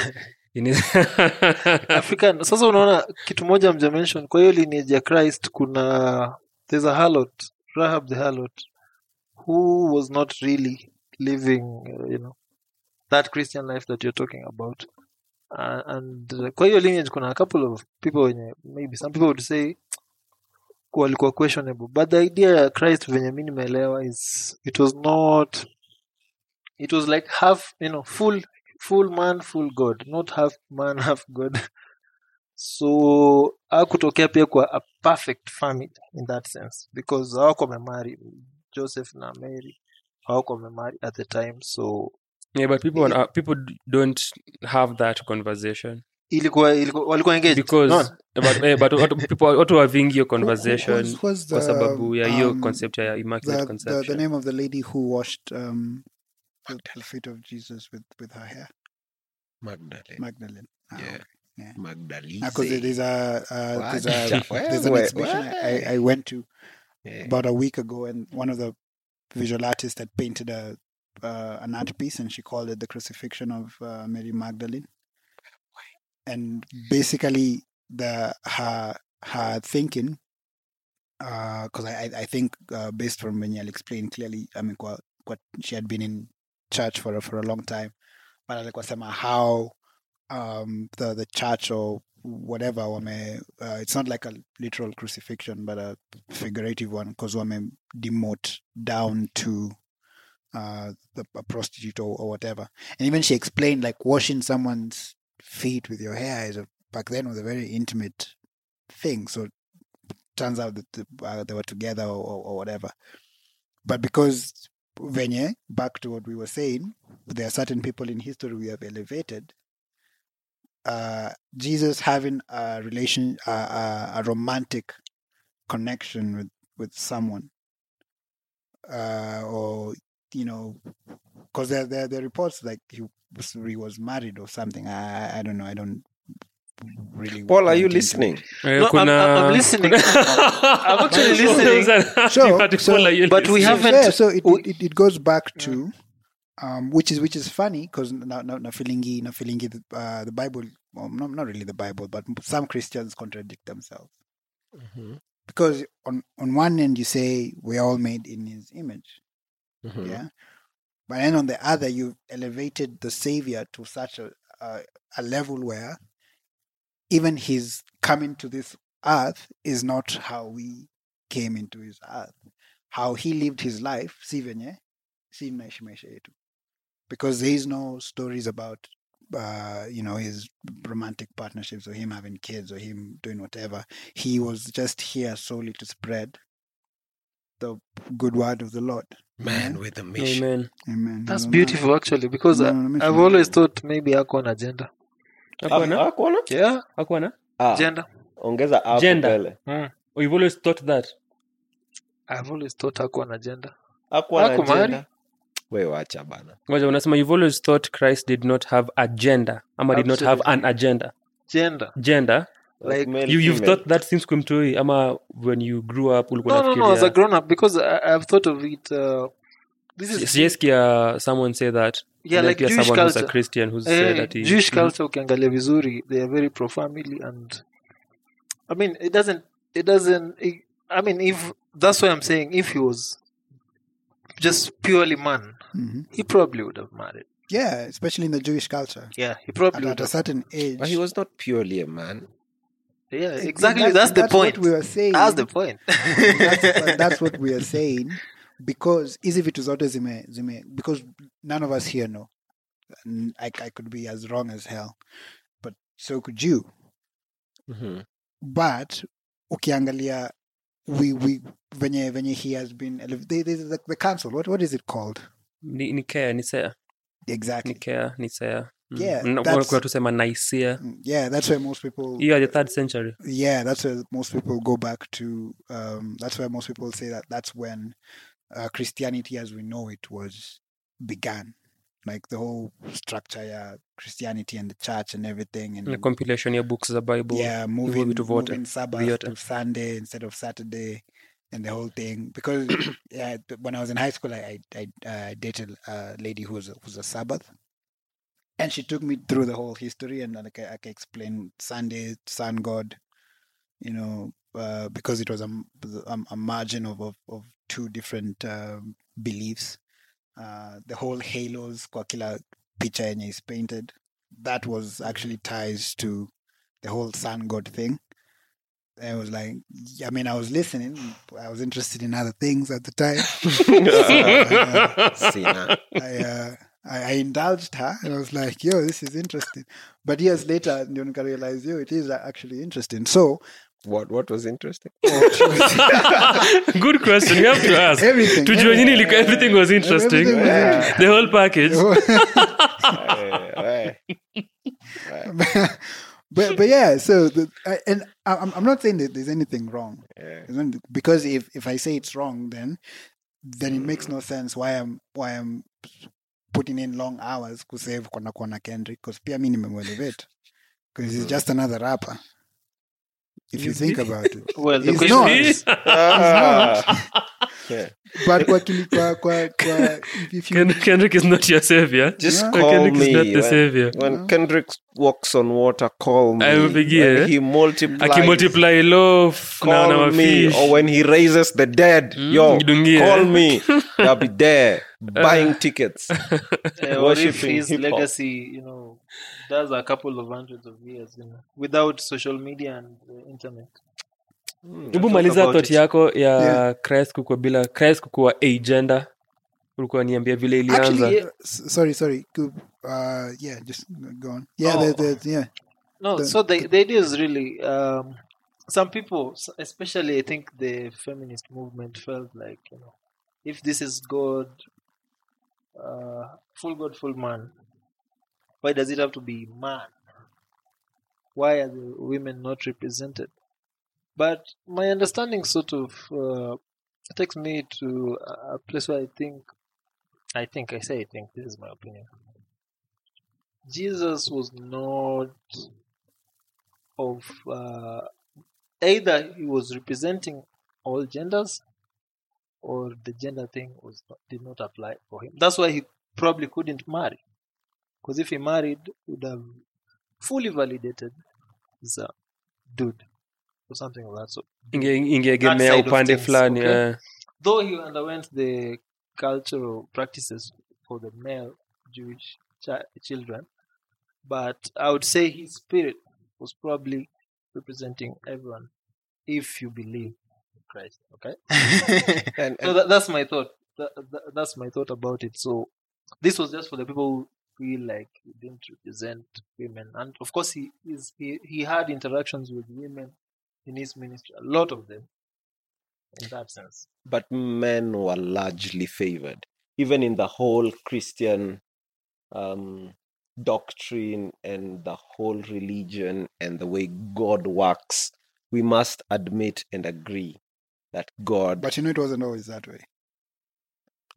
african. Sasa unaona kitu moja mja mention kwa hiyo lineage ya christ kuna there's a harlot rahab the harlot who was not really living uh, you know that christian life that you're talking about. Uh, and uh, lineage a couple of people maybe some people would say walikuwa questionable. But the idea ya christ venye mi nimeelewa is it was not it was like half you know full full man full god. Not half man half god so akutokea pia kwa a perfect family in that sense because hawako wamemari joseph na mary hawako wamemari at the time so
yeah but people wana- people don't have that conversation
ilikuwa, ilikuwa walikuwa engaged
because
Unaona?
but, eh, but watu- people watu wavingi hiyo conversation
Who- who- who's
kwa
the,
sababu ya hiyo
um,
concept ya immaculate
the, the, the name of the lady who washed um, the, the feet of Jesus with, with her hair?
Magdalene.
Magdalene. Ah,
Yeah.
okay.
Magdalene.
Because there's a, uh, there's a there's an exhibition I. I, went to
Yeah.
about a week ago, and one of the visual artists had painted a uh, an art piece, and she called it the crucifixion of uh, Mary Magdalene. And basically, the her her thinking, because I I I think uh, based from when you'll explain clearly, I mean, what, what she had been in church for a, for a long time, but sema how um the the church or whatever wame uh, it's not like a literal crucifixion but a figurative one because wame demote down to uh the, a prostitute or, or whatever. And even she explained like washing someone's feet with your hair is a, back then was a very intimate thing. So turns out that the, uh, they were together or, or, or whatever. But because venye back to what we were saying there are certain people in history we have elevated uh, Jesus having a relation, uh, a, a romantic connection with with someone, uh, or you know, because there, there there are reports like he was, he was married or something. I I don't know. I don't really.
Paul, are you
went into it.
listening?
Eh,
No, I'm- I'm- I'm listening. I'm actually listening.
Sure, so-
But we haven't-
yeah, so it, it, it, it goes back to um, which is which is funny because na na na feelingi na feelingi the, uh, the Bible well, not not really the Bible but some Christians contradict themselves. Because on on one end you say we are all made in His image,
Mhm.
yeah, but then on the other you elevated the Savior to such a a, a level where even His coming to this earth is not how we came into His earth. How he lived his life si venye si mnaishi maisha yetu because there is no stories about uh, you know his romantic partnerships or him having kids or him doing whatever he was just here solely to spread the good word of the lord
Man with a mission.
Amen.
amen
That's
No, no,
beautiful actually because
no,
I,
no, no,
I've always thought maybe ako on agenda.
Hakuwa
Hakuwa na?
Yeah,
Hakuwa na?
Ah,
agenda.
ongeza hapo
Gender.
mbele.
Mm.
Oh, you've always thought that
I've always thought ako on agenda.
Hakuwa na
Hakumari.
Agenda. We wacha bana.
ngoja unasema you've always thought christ did not have agenda ama did not have an agenda
Gender.
gender
Like-
male,
you, you've
female.
thought that since kumtoi ama when you grew up ulikuwa
No, no, no. As a grown up, because I, I've thought of it. Uh, this is
sijaisikia someone say that
yeah,
And
like Jewish
someone who's a christian who's
Eh,
said that he,
Jewish
Mhm.
culture ukiangalia vizuri they are very pro family and I mean it doesn't it doesn't it, I mean if that's why I'm saying if he was just purely man
Mhm.
he probably would have married.
Yeah especially in the jewish culture.
Yeah he probably
at
would
a
have.
certain age.
But he was not purely a man.
yeah exactly. that's, the point
what we were saying.
That's the point.
That's, that's what we are saying. Because hizi vitu zote zime, zime because none of us here know. I could be as wrong as hell but so could you.
Mhm.
but ukiangalia we we venye venye he has been ele- they, they, the, the council what what is it called
Ni- nikea nisea
exactly.
Nikea nisea Mm.
Yeah,
Na- kuna tusema
Mm, yeah that's where most people
You are the third century.
Yeah that's where most people go back to um that's where most people say that that's when uh, Christianity as we know it was began. Like the whole structure, yeah, Christianity and the church and everything, and
the compilation your books the bible.
Yeah, moving,
vote,
moving Sabbath to Sunday instead of Saturday, and the whole thing. Because yeah, when I was in high school, I I, I uh, dated a lady who was who's a Sabbath, and she took me through the whole history, and like I, I can explain Sunday, sun god, you know, uh, because it was a a margin of, of of two different um, beliefs. Uh, the whole halos kwa kila picha yenye is painted that was actually ties to the whole sun god thing. I was like, I mean, I was listening. I was interested in other things at the time.
Sina.
I, uh, I, I indulged her, and I was like, "Yo, this is interesting." But years later, you nika realize, "Yo, it is actually interesting." So,
What what was interesting?
good question you have to ask
everything,
tujue nini ilikuwa-
yeah.
everything was interesting
Everything was interesting.
the whole package
but but yeah, so the, I, and I- I'm I'm not saying that there's anything wrong. There's not- because if if I say it's wrong, then then it makes no sense why I'm why I'm putting in long hours kusave kona kona Kendrick because pia mi nimemotivate because he's just another rapper. If you
Is
think about it,
Well, the
He's not.
is,
Ah. Yeah.
but kwa kili kwa kwa, kwa if, if you
Ken- kendrick is not your savior
Just
Yeah.
call
kendrick
me
is not the
when,
savior
when Kendrick walks on water. Call me
Ampigie.
when he multiplies.
akimultiply loaf na na
Call me,
mafish
or when he raises the dead, yo,
Idungie.
call me. I'll be there buying tickets.
uh, or if
Worshipping
his
hip-hop.
legacy, you know, does a couple of hundreds of years, you know, without social media and the internet.
Hebu
talk
maliza
about
yako ya
Yeah.
christ kukua bila christ kukua agender ulikuwa niambia vile ilianza
actually yeah, sorry sorry Go- uh yeah just go on yeah
Oh.
the, the, yeah
No,
The-
so the, the idea is really um, some people, especially I think the feminist movement, felt like you know, if this is God, uh, full God, full man, why does it have to be man? Why are the women not represented? But my understanding sort of uh, takes me to a place where I think, I think, I say I think, this is my opinion. Jesus was not of uh, either he was representing all genders or the gender thing was not, did not apply for him. That's why he probably couldn't marry. Because if he married, would have fully validated a dude something of that sort.
Inge- ingeegemea
That side of
upande
things,
fulani
okay.
eh.
Though he underwent the cultural practices for the male Jewish chi- children, but I would say his spirit was probably representing everyone if you believe in Christ. Okay,
And,
so that, that's my thought. That, that, that's my thought about it. So this was just for the people who feel like he didn't represent women, and of course he is he, he had interactions with women in his ministry, a lot of them. In that sense,
but men were largely favored, even in the whole Christian um, doctrine and the whole religion and the way God works. We must admit and agree that God,
but you know it wasn't always that way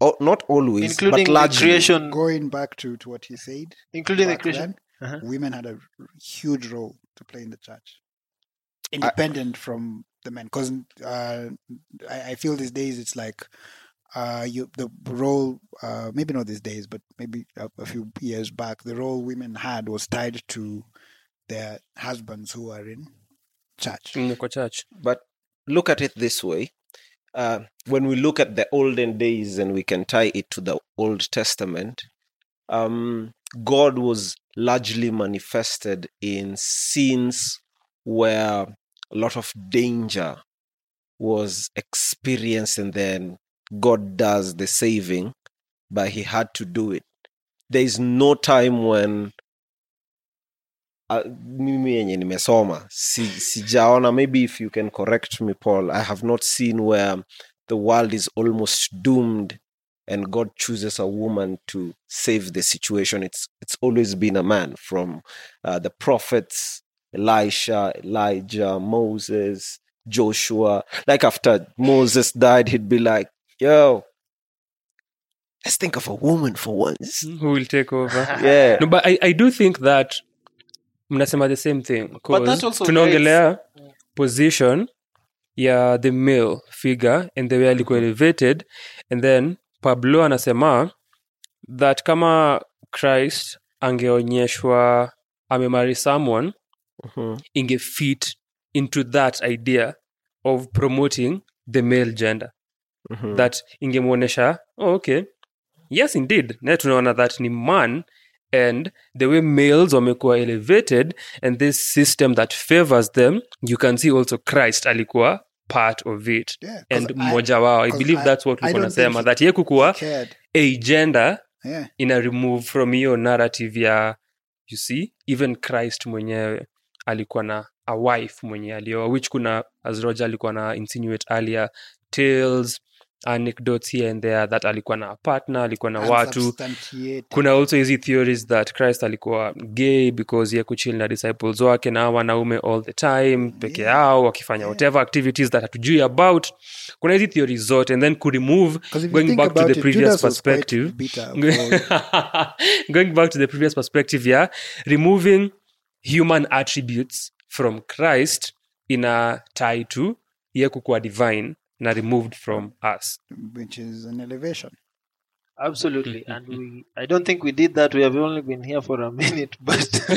oh, not always,
including
but
the
largely.
creation,
going back to, to what he said
including the
back
creation.
then,
Uh-huh.
women had a huge role to play in the church independent from the men because uh, I, I feel these days it's like uh, you the role uh, maybe not these days but maybe a, a few years back the role women had was tied to their husbands who are in church
Mm, kwa church
But look at it this way. Uh, when we look at the olden days and we can tie it to the Old Testament, um, God was largely manifested in scenes where a lot of danger was experienced, and then God does the saving, but He had to do it. There is no time when uh, mimi maybe if you can correct me paul i have not seen where the world is almost doomed and god chooses a woman to save the situation it's it's always been a man from uh, the prophets elisha elijah moses joshua. Like after moses died he'd be like yo let's think of a woman for once. Mm-hmm.
who will take over.
Yeah.
no but I, i do think that mnasema the same thing 'cause
that also
tunaongelea position ya the male figure and the way alikuwa mm-hmm. elevated. And then pablo anasema that kama christ angeonyeshwa amemary someone
Mhm.
ingefit into that idea of promoting the male gender.
Mhm.
that ingemwonyesha oh, okay. Yes indeed. Naye tunaona that ni man and the way males wamekuwa elevated and this system that favors them you can see also christ alikuwa part of it.
Yeah,
and mmoja wao. I believe
I-
that's what nasema that ye kukuwa a gender
Yeah.
ina remove from hiyo narrative ya you see even christ mwenyewe alikuwa na a wife mwenye alioa which kuna as roger alikuwa na insinuate earlier tales anecdotes here and there that alikuwa na a partner alikuwa na watu. Kuna also hizi theories that christ alikuwa gay because ye kuchill na disciples wake na wanaume all the time peke yao wakifanya whatever activities that hatujui about. Kuna hizi theories zote and then kuremove going back to the
it,
previous
Judas
perspective. going back to the previous perspective yeah removing human attributes from christ in a tie to ye kukuwa divine na removed from us
which is an elevation.
Absolutely. and we I don't think we did that. We have only been here for a minute, but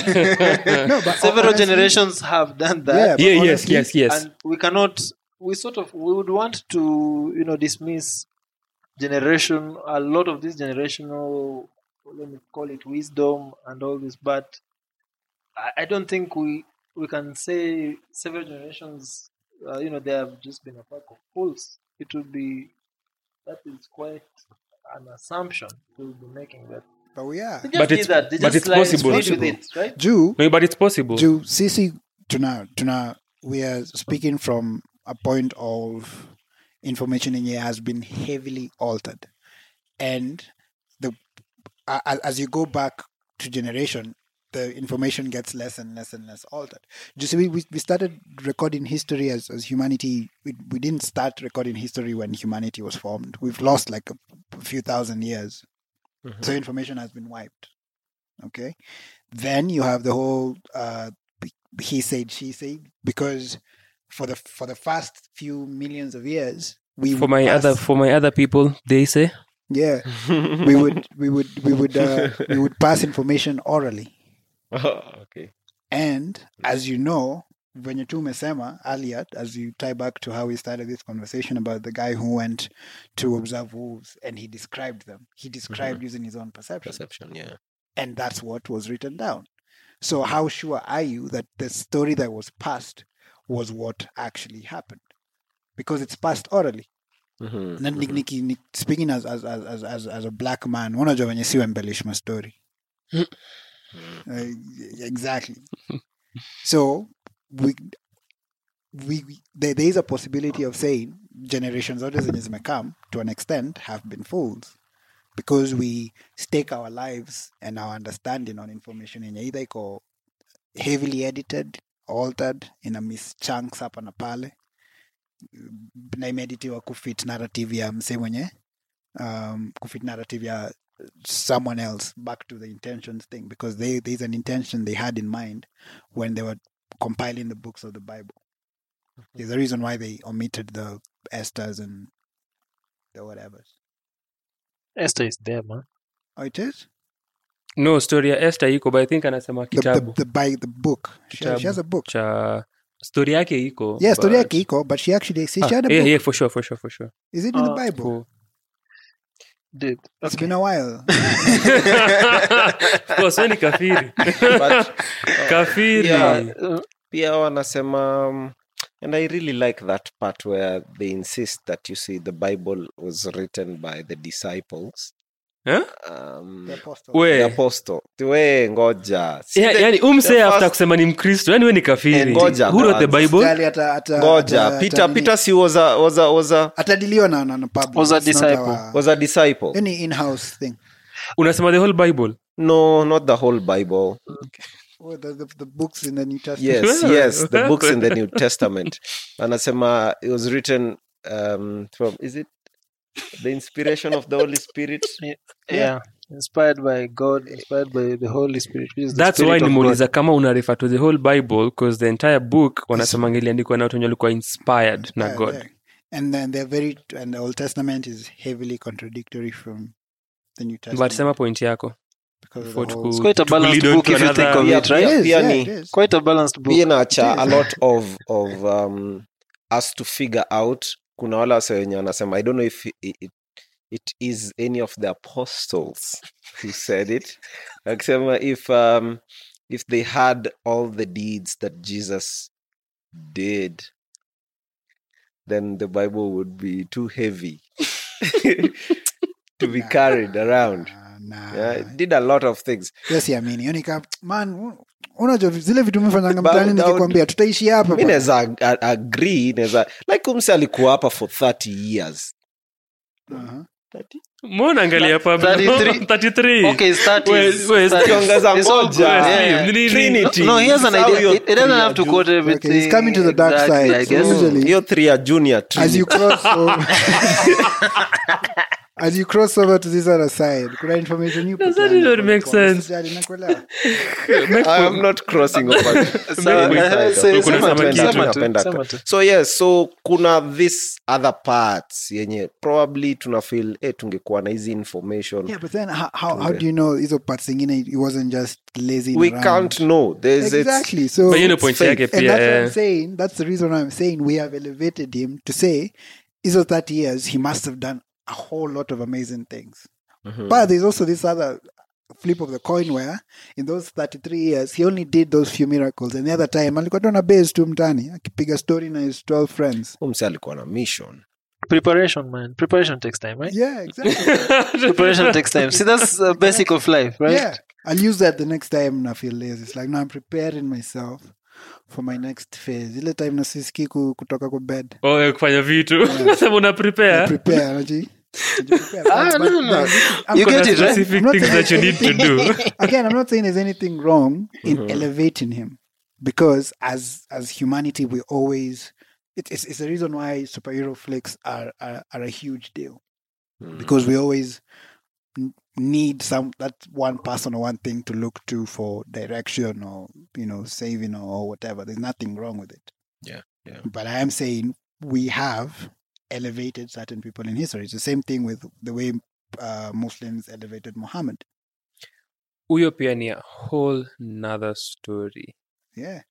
No, but
several
honestly-
generations have done that.
Yeah, but
yeah yes yes yes
and we cannot we sort of we would want to you know dismiss generation a lot of this generational let me call it wisdom and all this but i, I don't think we we can say several generations uh, you know they have just been a pack of fools it would be that is quite an assumption to be making that
But we are.
But it's-
that they
but it's
slide
possible.
straight with it right
Jew,
no, but it's possible
Jew, Sisi, tuna, tuna, we are speaking from a point of information in here has been heavily altered. And the a- a- as you go back to generation, the information gets less and less and less altered. You see, we, we, started recording history as, as humanity. We, we didn't start recording history when humanity was formed. We've lost like a, a few thousand years. So information has been wiped. Okay. Then you have the whole uh, he said, she said, because for the for the first few millions of years, we
for my other for my other people they say
yeah, we would we would we would uh, we would pass information orally.
okay.
And as you know, when you mesema earlier, as you tie back to how we started this conversation about the guy who went to observe wolves and he described them. He described using his own perception.
Perception, yeah.
And that's what was written down. So how sure are you that the story that was passed was what actually happened? Because it's passed orally.
Mhm,
Na
mhm.
niki- ni- speaking as, as, as, as, as, as a black man, one unajua venye si embellish my story. Uh, exactly. so we, we, we there, there is a possibility of saying generations of zote may come to an extent have been fools because we stake our lives and our understanding on information in either iko heavily edited altered ina miss chunks hapa na pale na imeeditiwa kufit narrative ya msee mwenye um, kufit narrative ya someone else back to the intentions thing because they, there's an intention they had in mind when they were compiling the books of the bible. There's a reason why they omitted the Esthers and the whatever.
esther is there man.
Oh it is?
No story ya esther iko but i think anasema
the, the,
kitabu.
the, by the book. She, has- she has a book.
Cha story yake iko
yeah story
but-
yake iko but she actually see,
Ah,
she had a
yeah,
book.
yeah, for sure for sure for sure.
Is it in the
Uh,
bible?
Cool.
Did.
It's been a while.
Ni kafiri.
But,
kafiri.
Yeah.
Uh,
pia wanasema um, and i really like that part where they insist that you see the bible was written by the disciples
Huh?
um,
the apostle.
The
we
apostle. We ngoja. Si
yeah,
the-
yani umse
the
after
first-
kusema ni mkristo yani we ni
Eh,
kafiri
ngoja
who wrote the
kwanza.
bible?
Jali ata- ata-
ngoja
ata-
peter
ata-
peter si was a, was a, was a,
atadiliwa na, na, na public.
Was a
It's not
disciple.
our-
was a disciple.
Any in-house thing.
Unasema the whole bible?
No not the whole bible.
Oh, the, the, the books in the new testament.
Yes
Well,
yes the
well.
books in the new testament. Anasema it was written um, from is it the inspiration of the holy spirit
yeah. inspired by god inspired by the holy spirit which is the
that's
spirit why
nimeuliza kama una refer to the whole bible because the entire book wanasemanga iliandikwa na watu wenye walikuwa inspired na
Yeah,
god
Yeah. And then they're very, and the Old Testament is heavily contradictory from the New Testament.
but sema point yako
because
It's quite a balanced book if you think of
Yeah,
it right
yeah.
Yeah, it is.
quite a balanced book
pia a lot of of um, us to figure out kuna wale wase wenye wanasema i don't know if it, it, it is any of the apostles who said it. Akisema if um, if they had all the deeds that jesus did then the bible would be too heavy to be
Nah,
carried around.
nah.
yeah, it did a lot of things.
Yes, siamini Yaani ka- man u- unajua zile vitu mefanyanga mtaani nikikwambia tutaishi hapa
mi naweza agree naweza like umse alikuwa hapa for 30 years.
Uh-huh. 30?
monangaliapa3
as you cross over to this other side kuna information you
Does that
on
not
the
make sense?
I am not crossing over.
So,
Maybe.
uh, say-
Kuna
sema
sema
tu,
kitu.
sema tu,
Napenda
sema
tu.
tu.
so yes so kuna this other parts yenye probably tuna feel eh, tungekuwa na hizi information
yeah but then how, how, how do you know hizo parts zingine it wasn't just lazy
we
around?
can't know there's
exactly so
But hiyo ndio point yake
and
pia
that's what
eh.
I'm saying. That's the reason I'm saying we have elevated him to say, is of 30 years, he must have done a whole lot of amazing things.
Mhm.
But there's also this other flip of the coin where in those 33 years, he only did those few miracles. And the other time, alikuwa tu na base tu mtani, akipiga story na his 12 friends.
umse alikuwa na mission
preparation man preparation takes time right
Yeah, exactly.
preparation takes time see that's uh, basic of life right
Yeah. I'll use that the next time I feel lazy. It's like, no, I'm preparing myself for my next phase. Ile time na siski ku- kutoka kwa bed.
Oh, ya kufanya vitu sema una prepare
prepare anaji prepare.
Ah,
But-
no, no,
but
no.
I'm
You
Kuna
get it, right?
specific things that you need to do
again i'm not saying there's anything wrong in
Mhm.
elevating him because as as humanity we always it, it's, it's the reason why superhero flicks are, are are a huge deal
Mhm.
because we always n- need some that one person or one thing to look to for direction or you know saving or, whatever. There's nothing wrong with it.
Yeah, yeah.
but i am saying we have elevated certain people in history. It's the same thing with the way uh, muslims elevated muhammad.
Huyo pia ni a whole nother story.
Yeah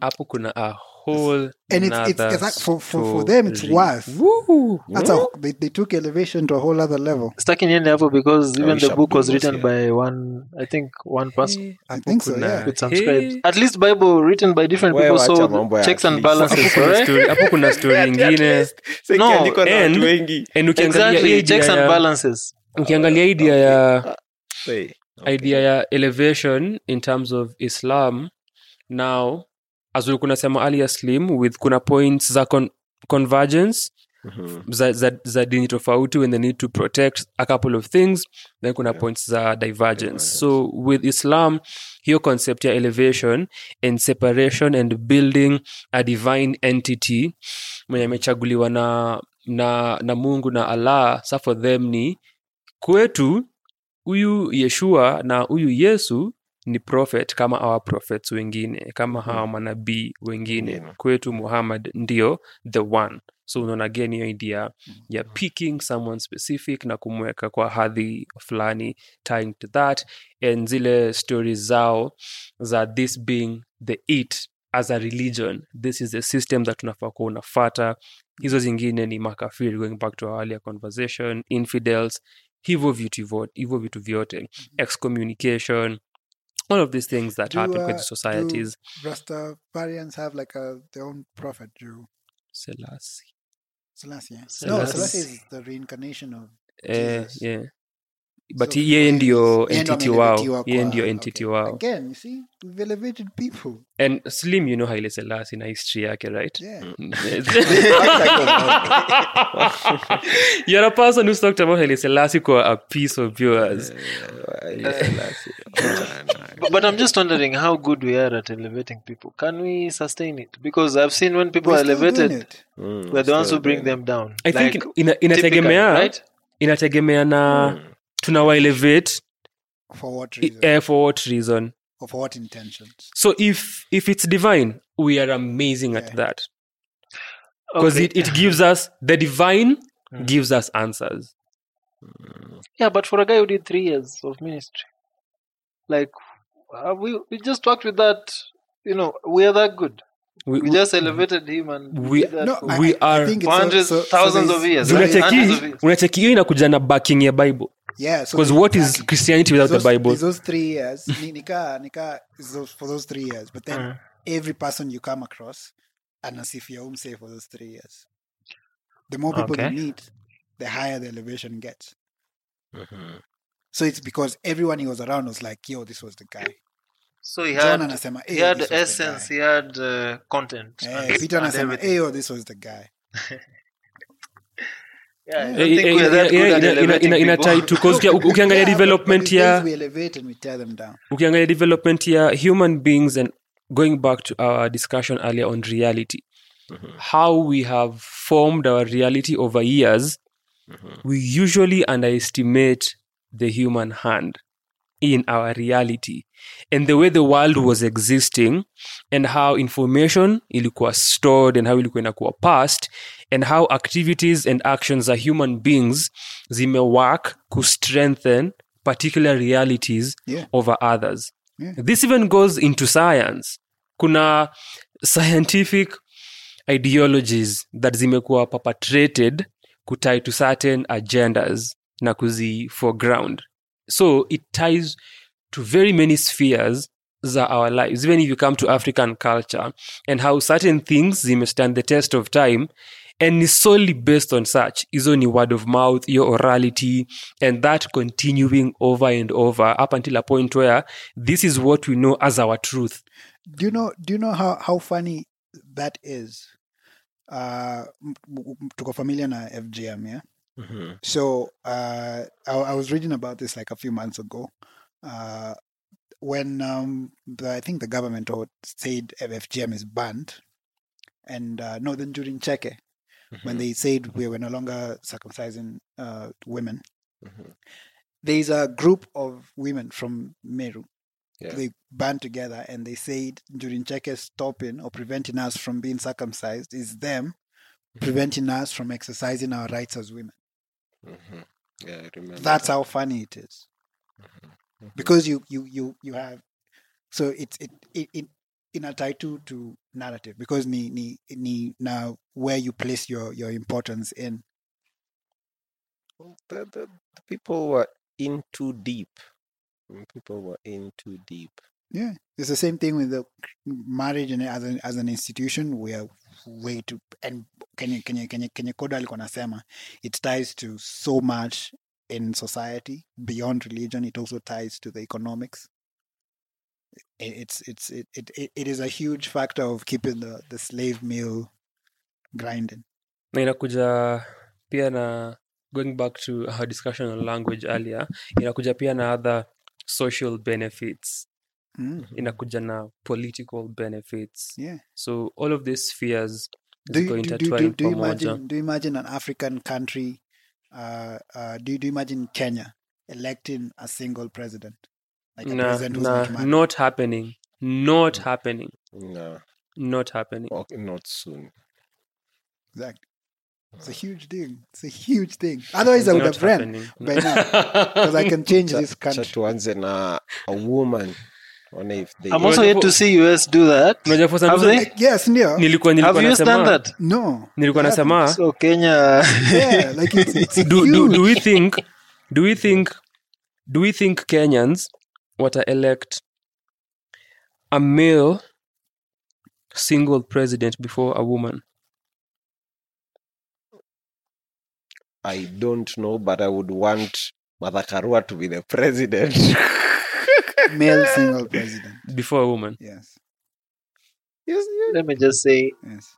hapo kuna a whole
and it's it's, it's like for, for for them it's worse
Woo!
that's a, they, they took elevation to a whole other level.
Stuck in hapo because even the book was written
here.
by one i think one person
I think so, yeah.
with some scribes. at least bible written by different people so checks and balances
hapo kuna story nyingine
No,
and- and ukiangalia
exactly
idea
checks and
ya-
balances.
ukiangalia idea ya idea ya elevation in terms of islam now as ulikuwa unasema earlier slim with kuna points za con convergence
Mhm.
za, za, za dini tofauti when they need to protect a couple of things then kuna
Yeah.
points za divergence
yeah.
so with islam hiyo concept ya elevation and separation and building a divine entity mwenye amechaguliwa na, na na mungu na allah sa for them ni kwetu huyu yeshua na huyu yesu ni prophet kama our prophets wengine kama hawa manabii wengine. Kwetu muhammad ndio the one. So unaona again hiyo idea ya picking someone specific na kumweka kwa hadhi fulani tying to that. And zile stories zao za this being the it as a religion this is the system that unafaa kuwa unafata hizo zingine ni makafiri going back to our earlier conversation infidels hivyo vitu hivyo- hivyo vitu vyote. Excommunication all of these things that
Do,
happen with
uh,
societies
Rastafarians have like a their own prophet Jew
Selassie.
Selassie. eh? No,
Selassie.
Selassie is the reincarnation of Jesus.
yeah but
So
yeye ndio entity wao. yeye ndio entity
okay.
wao.
Again you see we've elevated people.
And slim you know haile selasi na history yake right?
Yeah.
You're a person who's talked about haile selasi kwa a piece of viewers.
But, but I'm just wondering how good we are at elevating people. Can we sustain it? Because I've seen when people
We're
are elevated, we're the ones who bring them down.
i think
Like, typically,
inategemea
right?
inategemea na tunawa elevate
for what reason
eh, for what reason
or for what intentions
so if if it's divine we are amazing at that because
Okay.
it, it gives us the divine gives us answers
Yeah, but for a guy who did three years of ministry, like uh, we we just worked with that. You know, we are that good.
we,
We just elevated him and
We-
no
We
I,
are
I
hundreds,
so, so,
thousands
so
of years. right? Hundreds of years.
unacheki hiyo inakuja na backing ya bible
yeah so
because
there's
what is
exactly-
christianity without
those,
the bible
those three years. Nika nika is those, for those three years. But then
Mm.
every person you come across and as if you're anasifia umse for those three years. The more people
Okay.
you meet the higher the elevation gets. So it's because everyone he was around was like yo this was the guy.
So he
john
had
anasema
he had
this the
essence, he had uh, content.
Eh,
and-
peter
and
anasema
everything.
hey yo this was the guy
ukiangalia development ya
we elevate and we tear them down.
ukiangalia development ya human beings and going back to our discussion earlier on reality how we have formed our reality over years we usually underestimate the human hand in our reality and the way the world was existing and how information ilikuwa stored and how ilikuwa inakuwa passed and how activities and actions za human beings zimework kustrengthen strengthen particular realities
Yeah.
over others
Yeah.
this even goes into science kuna scientific ideologies that zimekuwa perpetrated kutie to certain agendas na kuzi foreground so it ties to very many spheres za our lives even if you come to african culture and how certain things zimestand the test of time and is solely based on such is only word of mouth your orality and that continuing over and over up until a point where this is what we know as our truth.
Do you know do you know how how funny that is? Uh m- tuko familiar na fgm yeah so uh I, I was reading about this like a few months ago uh when um the, i think the government said fgm is banned. And uh no then during cheke when they said we were no longer circumcising uh women there's a group of women from meru.
Yeah.
they band together and they said during Cheke stopping or preventing us from being circumcised is them preventing us from exercising our rights as women.
Mhm. Yeah, I remember.
That's how funny it is. Because you you you you have so it's it it, it in a title to narrative because ni ni ni now where you place your your importance in.
the, the, the people were in too deep. Mm, People were in too deep.
Yeah, it's the same thing with the marriage and as an, as an institution. We are way to and kenye kenye kenye kenye Koda alikuwa anasema it ties to so much in society beyond religion. It also ties to the economics. It, it's it's it, it it it is a huge factor of keeping the the slave mill grinding.
na inakuja pia na going back to our discussion on language earlier inakuja pia na other social benefits
Mm,
inakuja na political benefits
yeah.
so all of these spheres
Do
ziko
you, do, do, do, do you imagine do you imagine an African country uh, uh, do, you, do you imagine Kenya electing a single president? Like a
na,
president who's
na,
not
not happening not happening
No,
not happening
okay, not soon.
Exactly. It's a huge thing. It's a huge thing. Otherwise, I would
Not
have ran by now because I can change this country.
tuanze na a woman one if they
I'm also yet to see US do that.
Unajua for some
Have
reason-
they?
Yes, Neo.
nilikuwa
Have
nilikuwa
you done
nasema
that?
No.
nilikuwa nasema
So Kenya.
Yeah, like it's, it's
do,
huge.
do, do we think do we think do we think kenyans wata elect a male single president before a woman
I don't know, but I would want Martha Karua to be the president.
Male single president.
before a woman
Yes.
yes, yes.
Let me just say
Yes.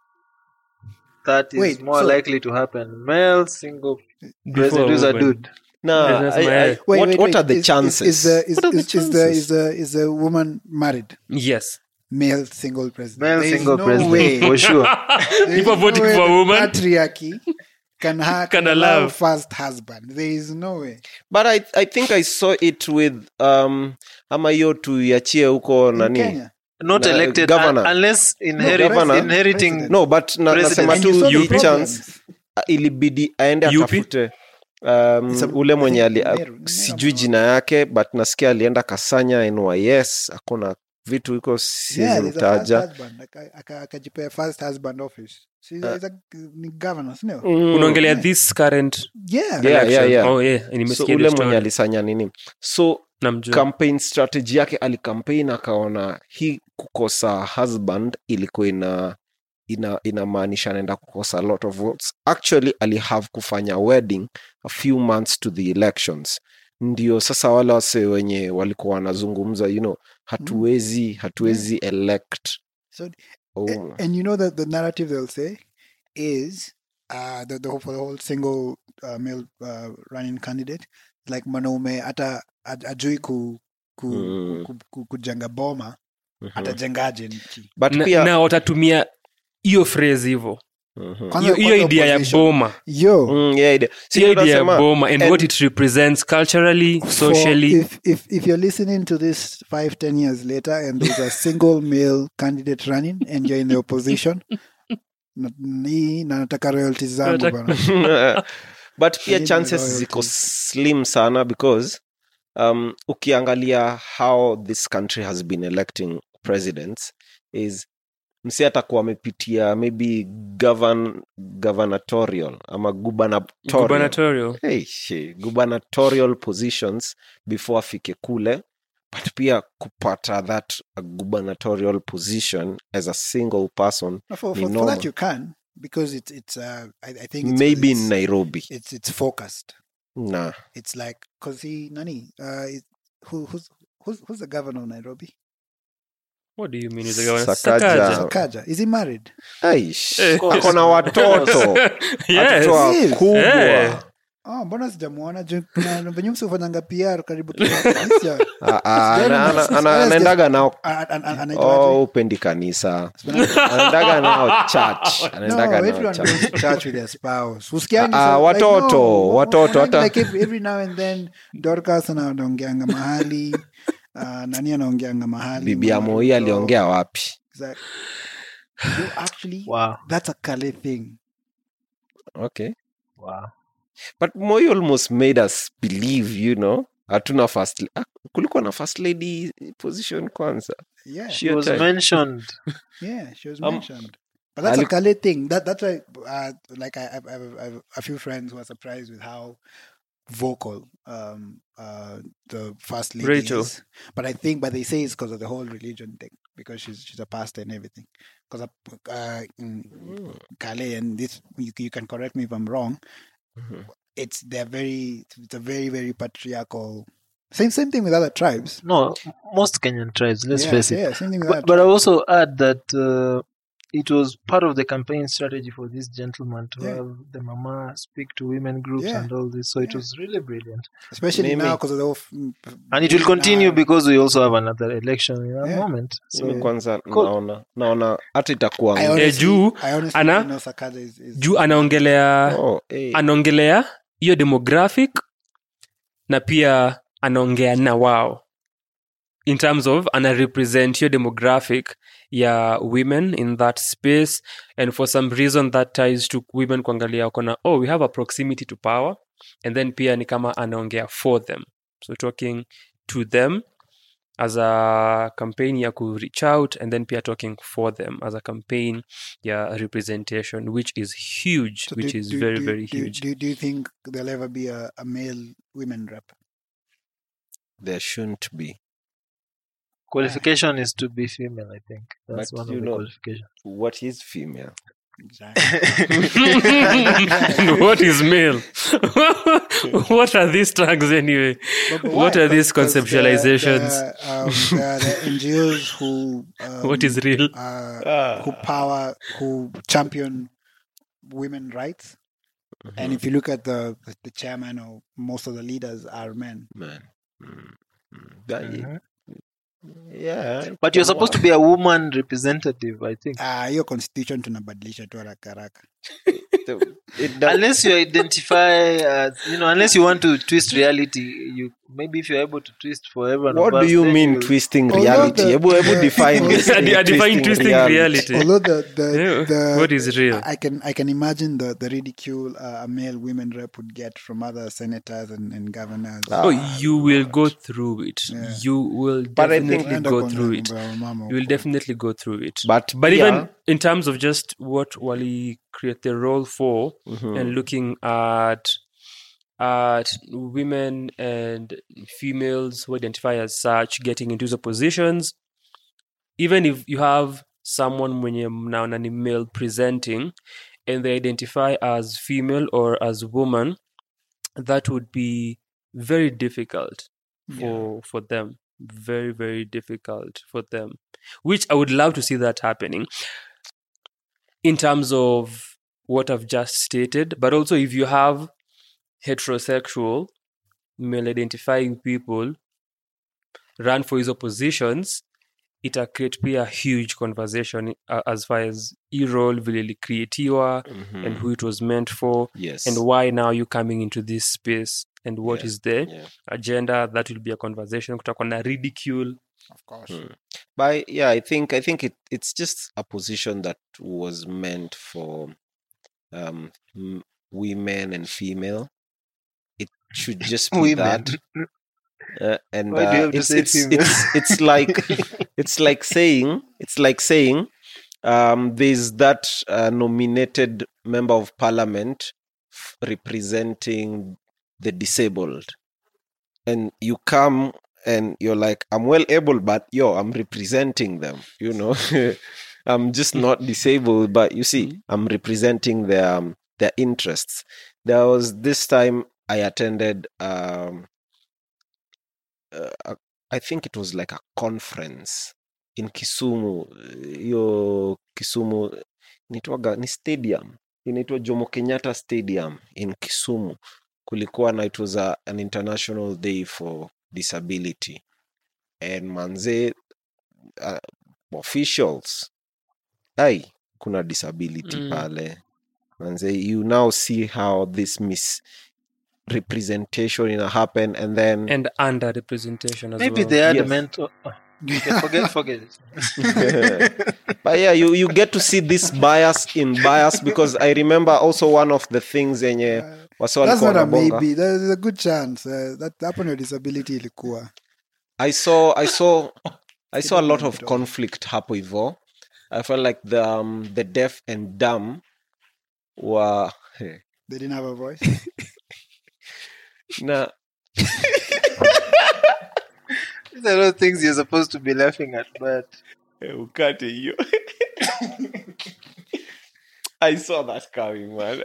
that is
Wait,
more
so-
likely to happen. Male single
before
president
a
a
woman.
dude.
No,
Yeah, that's
I-
my-
I-
Wait,
what,
wait,
what
wait.
are the
Is- is-
chances?
Is, the is,
what are the
is, is the
chances?
is the is the woman married?
yes
Male single president.
Male
There is
single
no
president
way.
for sure.
there is
people
no
voting
way
for a
the
woman
Patriarchy can, ha-
Can
allow first husband. There is no way.
but I, I think I saw it with um ama hiyo tuiachie huko nani
Kenya.
Not
na,
elected
governor.
un- unless inherit,
governor.
inheriting.
President.
no but na, nasema tu chance uh, ilibidi aende atafute um,
a-
ule mwenye ali,
Meru
sijui jina yake but nasikia alienda kasanya nys akona vitu iko
Yeah,
siwezi
there's a first
mtaja
husband. Aka- aka- akajipea first husband office. Si-
Uh,
ni?
Mm.
unaongelea
Yeah.
this current
Yeah.
Yeah, yeah, yeah.
oh yeah
so ule mwenye alisanya nini so
namjua
campaign strategy yake alicampaign akaona hii kukosa husband ilikuwa ina ina inamaanisha anaenda kukosa a lot of votes actually alihave kufanya wedding a few months to the elections ndio sasa wale wase wenye walikuwa wanazungumza you know hatuwezi hatuwezi elect
So
oh.
And, and you know that the narrative they'll say is uh the, the whole, for the whole single uh, male uh, running candidate like mwanaume hata ajui ku, ku,
Mm.
ku, ku, kujenga boma
Mhm.
atajengaje nchi
but
na,
pia
na watatumia hiyo phrase hivyo hiyo hiyo idea ya boma.
Yo.
Mm, idea.
Ya boma and,
and-
what it represents culturally socially
if, if if you're listening to this five ten years later and there's a single male candidate running and you're in the opposition na- na nataka royalties zangu bana
but pia chances ziko slim sana because um, ukiangalia how this country has been electing presidents is msi atakuwa amepitia maybe govern, gubernatorial ama gubernatorial,
gubernatorial
hey, she, gubernatorial positions before afike kule but pia kupata that a gubernatorial position as a single person
for,
ni
for, for that you can because it's it's uh I, I think it's,
maybe
it's,
in nairobi
it's it's focused.
nah.
It's like because he nani uh it, who who's who's who's the governor of Nairobi?
What do you mean with the governor?
Sakaja.
Sakaja.
Sakaja. Is he married?
Aish,
Eh.
ako na watoto
yes
watoto
Yes.
wakubwa
Eh.
Oh, mbona sijamuona juu na- na venye msifanyanga PR karibu kila This year.
Ah, ah,
Sijaona
ana-
na-
ana- ana-
sija-
anaendaga nao
A- a- a- anaitwaje?
oh, upendi kanisa anaendaga nao church
No,
anaendaga nao
everyone
church
goes to church with their spouse. Usikiangi
Ah, ah,
so- like,
watoto,
no,
watoto,
unaonanga
hata-
like every, every now and then Dorcas ana- anaongeanga mahali uh, nani anaongeanga mahali
bibi ya moi aliongea wapi
Exactly. so actually,
Wow.
that's a Kale thing.
okay
Wow.
but moi almost made us believe you know hatuna first ah, kulikuwa na first lady position kwanza
Yeah,
She was mentioned.
yeah, she was
Um,
mentioned. But that's a Kale thing. That that's why, uh, like I, I, I, I have a few friends who are surprised with how vocal um uh the first lady
Rachel.
is. But I think, but they say it's because of the whole religion thing because she's she's a pastor and everything. Because uh, in Kale and this, you, you can correct me if I'm wrong.
Mhm.
It's they're very, it's a very very patriarchal. Same same thing with other tribes.
No, most Kenyan tribes, let's
yeah,
face it.
Yeah, same thing with
But,
other
but I also add that uh, it was part of the campaign strategy for this gentleman to
Yeah.
have the mama speak to women groups
Yeah.
and all this. So it was really brilliant.
especially
Mimi-
now because of the whole f-
And it will continue
now-
because we also have another election in a
Yeah.
moment. So
mimi kwanza
Cool.
naona naona hata itakuwa
I honestly,
juu,
I honestly
ana-
is, is
juu anaongelea
oh, hey.
anaongelea hiyo demographic na pia anaongea na wao in terms of ana represent hiyo demographic ya women in that space. And for some reason that ties to women kuangalia wakona oh we have a proximity to power. And then pia ni kama anaongea for them. So talking to them as a campaign ya ku reach out and then pia talking for them as a campaign ya representation which is huge
So
which
do-
is
do-
very
do-
very
do,
huge.
Do, do you think there'll ever be a, a male women rep?
there shouldn't be
qualification is to be female, I think. That's
But
one of the qualifications.
what is female
what is male? what are these drugs anyway?
But- but
What
why?
are these
'Cause- 'cause there-
conceptualizations?
there, um, there are the NGOs who um,
What is real?
uh, who power who champion women rights. And if you look at the the chairman or most of the leaders are men.
Man. Mm, mm. That-
Mhm.
Yeah.
But you're supposed to be a woman representative, I think.
Ah, hiyo constitution tunabadilisha tu haraka haraka.
It
Unless you identify as, you know, unless you want to twist reality, you maybe if you're able to twist for everyone. of
what do you mean
you'll-
twisting reality?
the-
Ebu, ebu
the-
define
although-
this.
I
thing,
define twisting reality.
Although the the,
Yeah,
the
what is real?
I can I can imagine the the ridicule uh, a male women rep would get from other senators and, and governors.
Ah.
Oh, you will go through it.
Yeah.
You will
But I think-
definitely go through it. You will definitely go through it.
But,
But
yeah,
even in terms of just what Wally create the role for
mhm.
and looking at at women and females who identify as such getting into the positions, even if you have someone mwenye mnaona ni male presenting and they identify as female or as woman, that would be very difficult for for them. Very very difficult for them. Which i would love to see that happening in terms of what i've just stated but also if you have heterosexual male identifying people run for hizo positions ita create a huge conversation uh, as far as e role vile ilicreatiwa
Mhm.
and who it was meant for
yes.
and why now you coming into this space and what is
Yeah,
the
yeah.
agenda that will be a conversation kutakuwa na ridicule
Of course.
Mm. But yeah, I think I think it, it's just a position that was meant for um, women and female. It should just be that. Uh, and uh, it's, it's, it's it's like it's like saying it's like saying um, there's that uh, nominated member of parliament f- representing the disabled and you come and you're like i'm well able but yo i'm representing them you know? I'm just not disabled but you see i'm representing their um, their interests. There was this time i attended um uh, i think it was like a conference in kisumu. Hiyo kisumu inaitwaga ni stadium. Inaitwa jomo kenyatta stadium in kisumu. Kulikuwa na it was a, an international day for disability and manze uh, officials ai kuna disability
Mm.
pale manze you now see how this misrepresentation ina happen and then
and under representation as
Maybe
well.
they had a
Yes.
mentor. oh, forget, forget it.
but yeah you, you get to see this bias in bias because i remember also one of the things yenye wase
That's
walikuwa
not a
wanabonga.
maybe. There's a good chance uh, that hapo ndio disability ilikuwa.
I saw I saw I saw a lot of conflict hapo hivo. I felt like the um, the deaf and dumb were
They didn't have a voice.
na
These are all things you're supposed to be laughing at, but
ukate hiyo. I saw that coming, man.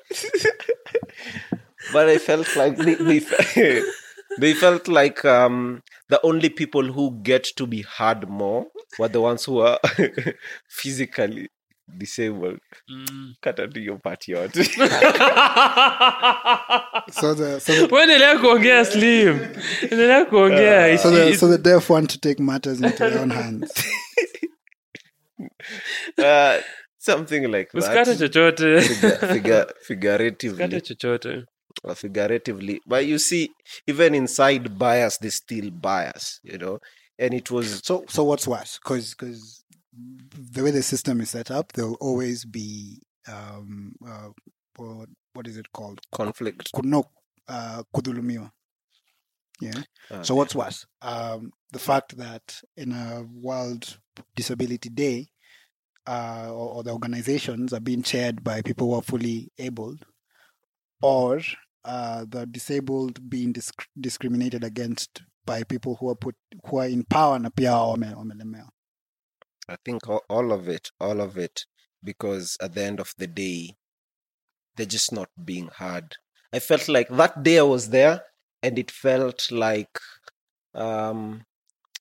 But I felt like they, they, they felt like um, the only people who get to be heard more were the ones who are physically disabled.
Mm.
Kata tu hiyo part yote.
So the so the,
Wewe kuongea slim endelea kuongea It's-
so the so the deaf want to take matters into their own hands.
uh, something like
usikate
that.
chochote
Figu- figu-
usikate
figuratively,
chochote
uh, figuratively. But you see, even inside bias, there's still bias, you know. And it was
So so what's worse? Because because the way the system is set up, there'll always be um uh, what, what is it called?
conflict.
No, uh, kudhulumiwa. Yeah. So what's worse? Um, the fact that in a World Disability Day, uh, or, or the organizations are being chaired by people who are fully able, or uh, the disabled being disc- discriminated against by people who are put who are in power na pia wame- wamelemewa.
I think all, all of it, all of it. because at the end of the day, they're just not being heard. I felt like that day I was there, and it felt like um,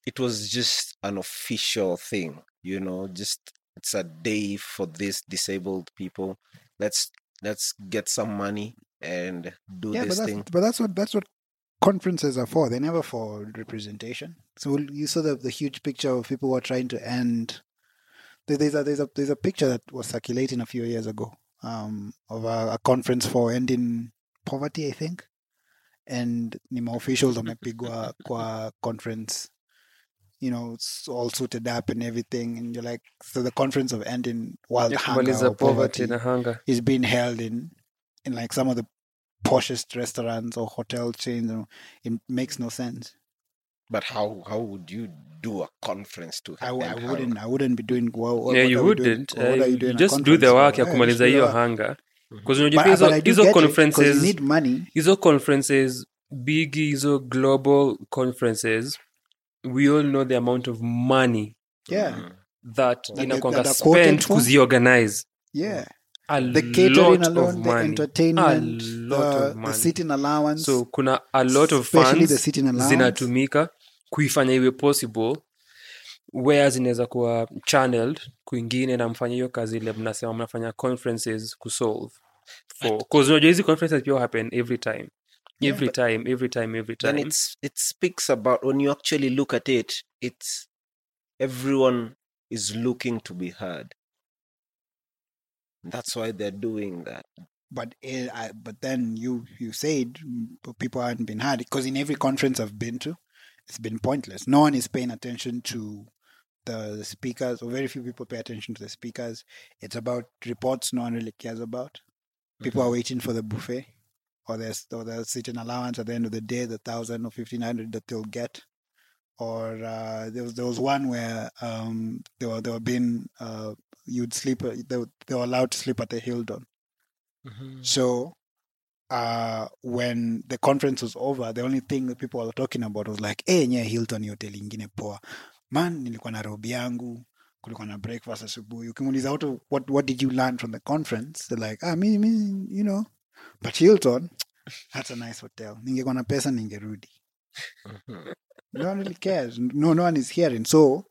it was just an official thing, you know, just it's a day for these disabled people. Let's let's get some money and do
yeah, but
this
that's,
thing.
but that's what that's what conferences are for. They're never for representation. So you saw the, the huge picture of people who are trying to end. There's a there's a there's a picture that was circulating a few years ago um, of a, a conference for ending poverty, I think, and ni officials wamepigwa kwa conference. You know, it's all suited up and everything, and you're like, so the conference of ending world
Ya
hunger
kumaliza
or
poverty
poverty
na hunger
is being held in in like some of the poshest restaurants or hotel chains. you know, It makes no sense.
But how how would you do a conference to
I,
end hunger?
wouldn't. I wouldn't be doing well.
yeah
what
you
are we doing-
wouldn't
what
uh,
you
you just do the work ya
Yeah,
kumaliza
just do
hiyo
the
hunger because unajua
But,
pia
but I
hizo
do
hizo
get it, 'cause you
conferences
need money.
hizo conferences big hizo global conferences we all know the amount of money
Yeah,
Mhm.
that
That they-
inakwanga
that are quoted
spent
for?
kuziorganize
yeah.
A
The catering
lot
alone,
of
the
money.
entertainment,
A lot
the,
of
the sitting allowance.
so kuna a lot of
funds the sitting allowance.
zinatumika kuifanya iwe possible where zinaweza kuwa channeled kwingine na mfanya hiyo kazi ile mnasema mnafanya conferences kusolve unajua hizi conferences pia happen every time. Every
yeah,
time every time every time.
it's it speaks about when you actually look at it it's everyone is looking to be heard that's why they're doing that
but eh, I, but then you you said mm, people haven't been heard because in every conference I've been to, it's been pointless. No one is paying attention to the, the speakers, or very few people pay attention to the speakers. It's about reports no one really cares about. People are waiting for the buffet, or there's or the sitting allowance at the end of the day, the thousand or fifteen hundred that they'll get. Or uh, there was there was one where um, they were they were being uh, you'd sleep uh, they, were- they were allowed to sleep at the Hilton. So, uh, when the conference was over, the only thing that people were talking about was like, eh, nye Hilton ni hoteli ingine poa. Man, nilikuwa na robi yangu, kulikuwa na breakfast asubuhi. Ukimuuliza what, what, what did you learn from the conference? They're like, ah, me, me, you know. But Hilton, that's a nice hotel. Ningekuwa na pesa ningerudi. No one really cares. No, no one is hearing. So,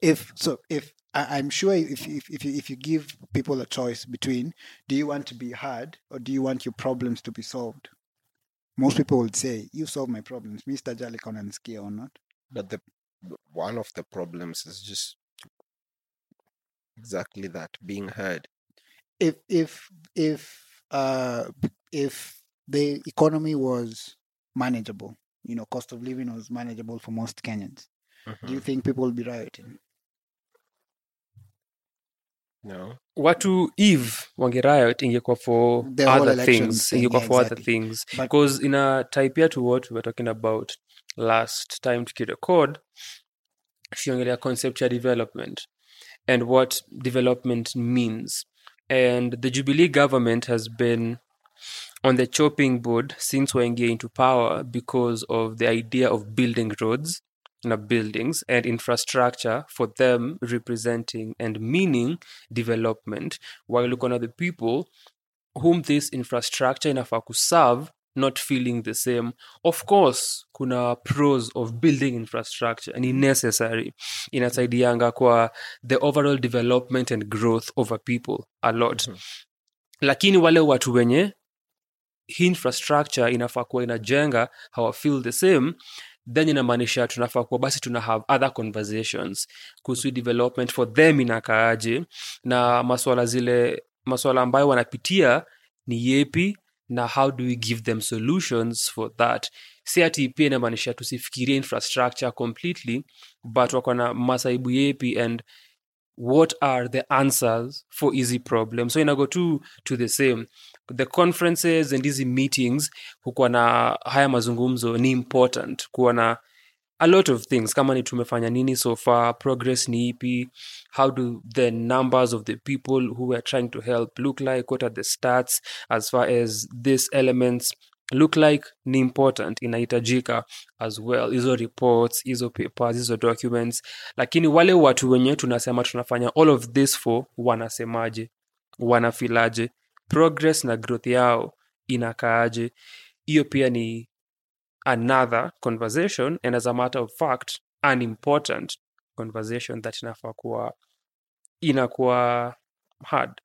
if so, if I, I'm sure if if if you, if you give people a choice between do you want to be heard or do you want your problems to be solved, most people would say you solve my problems. Mr. Jali Konanski or not.
but the one of the problems is just exactly that being heard
If if if uh if the economy was manageable, you know, cost of living was manageable for most Kenyans, do you think people will be rioting?
No.
Watu eve wangeriot ingekuwa for
The whole
other
election
things
thing,
ingekuwa
yeah,
for other
exactly.
things.
But-
because ina type here to what we were talking about last time to tukirecord tukiongelea concept ya development and what development means. And the jubilee government has been on the chopping board since waingia into power because of the idea of building roads. na buildings and infrastructure for them representing and meaning development while looking at the people whom this infrastructure inafaa kuserve not feeling the same. Of course kuna pros of building infrastructure. Ni necessary. Inasaidianga kwa the overall development and growth of a people a lot. Lakini wale watu wenye hii infrastructure inafaa kuwa inajenga hawa feel the same then inamaanisha tunafaa kuwa basi tuna have other conversations kuhusu development for them inakaaje na maswala zile maswala ambayo wanapitia ni yepi na how do we give them solutions for that. Si ati pia inamaanisha tusifikirie infrastructure completely but wako na masaibu yepi and what are the answers for easy problems. So inago tu to the same the conferences and hizi meetings hukuwa na haya mazungumzo ni important. Kuwa na a lot of things. Kama ni tumefanya nini so far progress ni ipi how do the numbers of the people who we're trying to help look like what are the stats as far as these elements look like ni important inahitajika as well. Hizo reports hizo papers hizo documents. Lakini wale watu wenyewe tunasema tunafanya all of this for wanasemaje? Wanafilaje progress na growth yao inakaaje? Hiyo pia ni another conversation and as a matter of fact an important conversation that inafaa kuwa inakuwa hard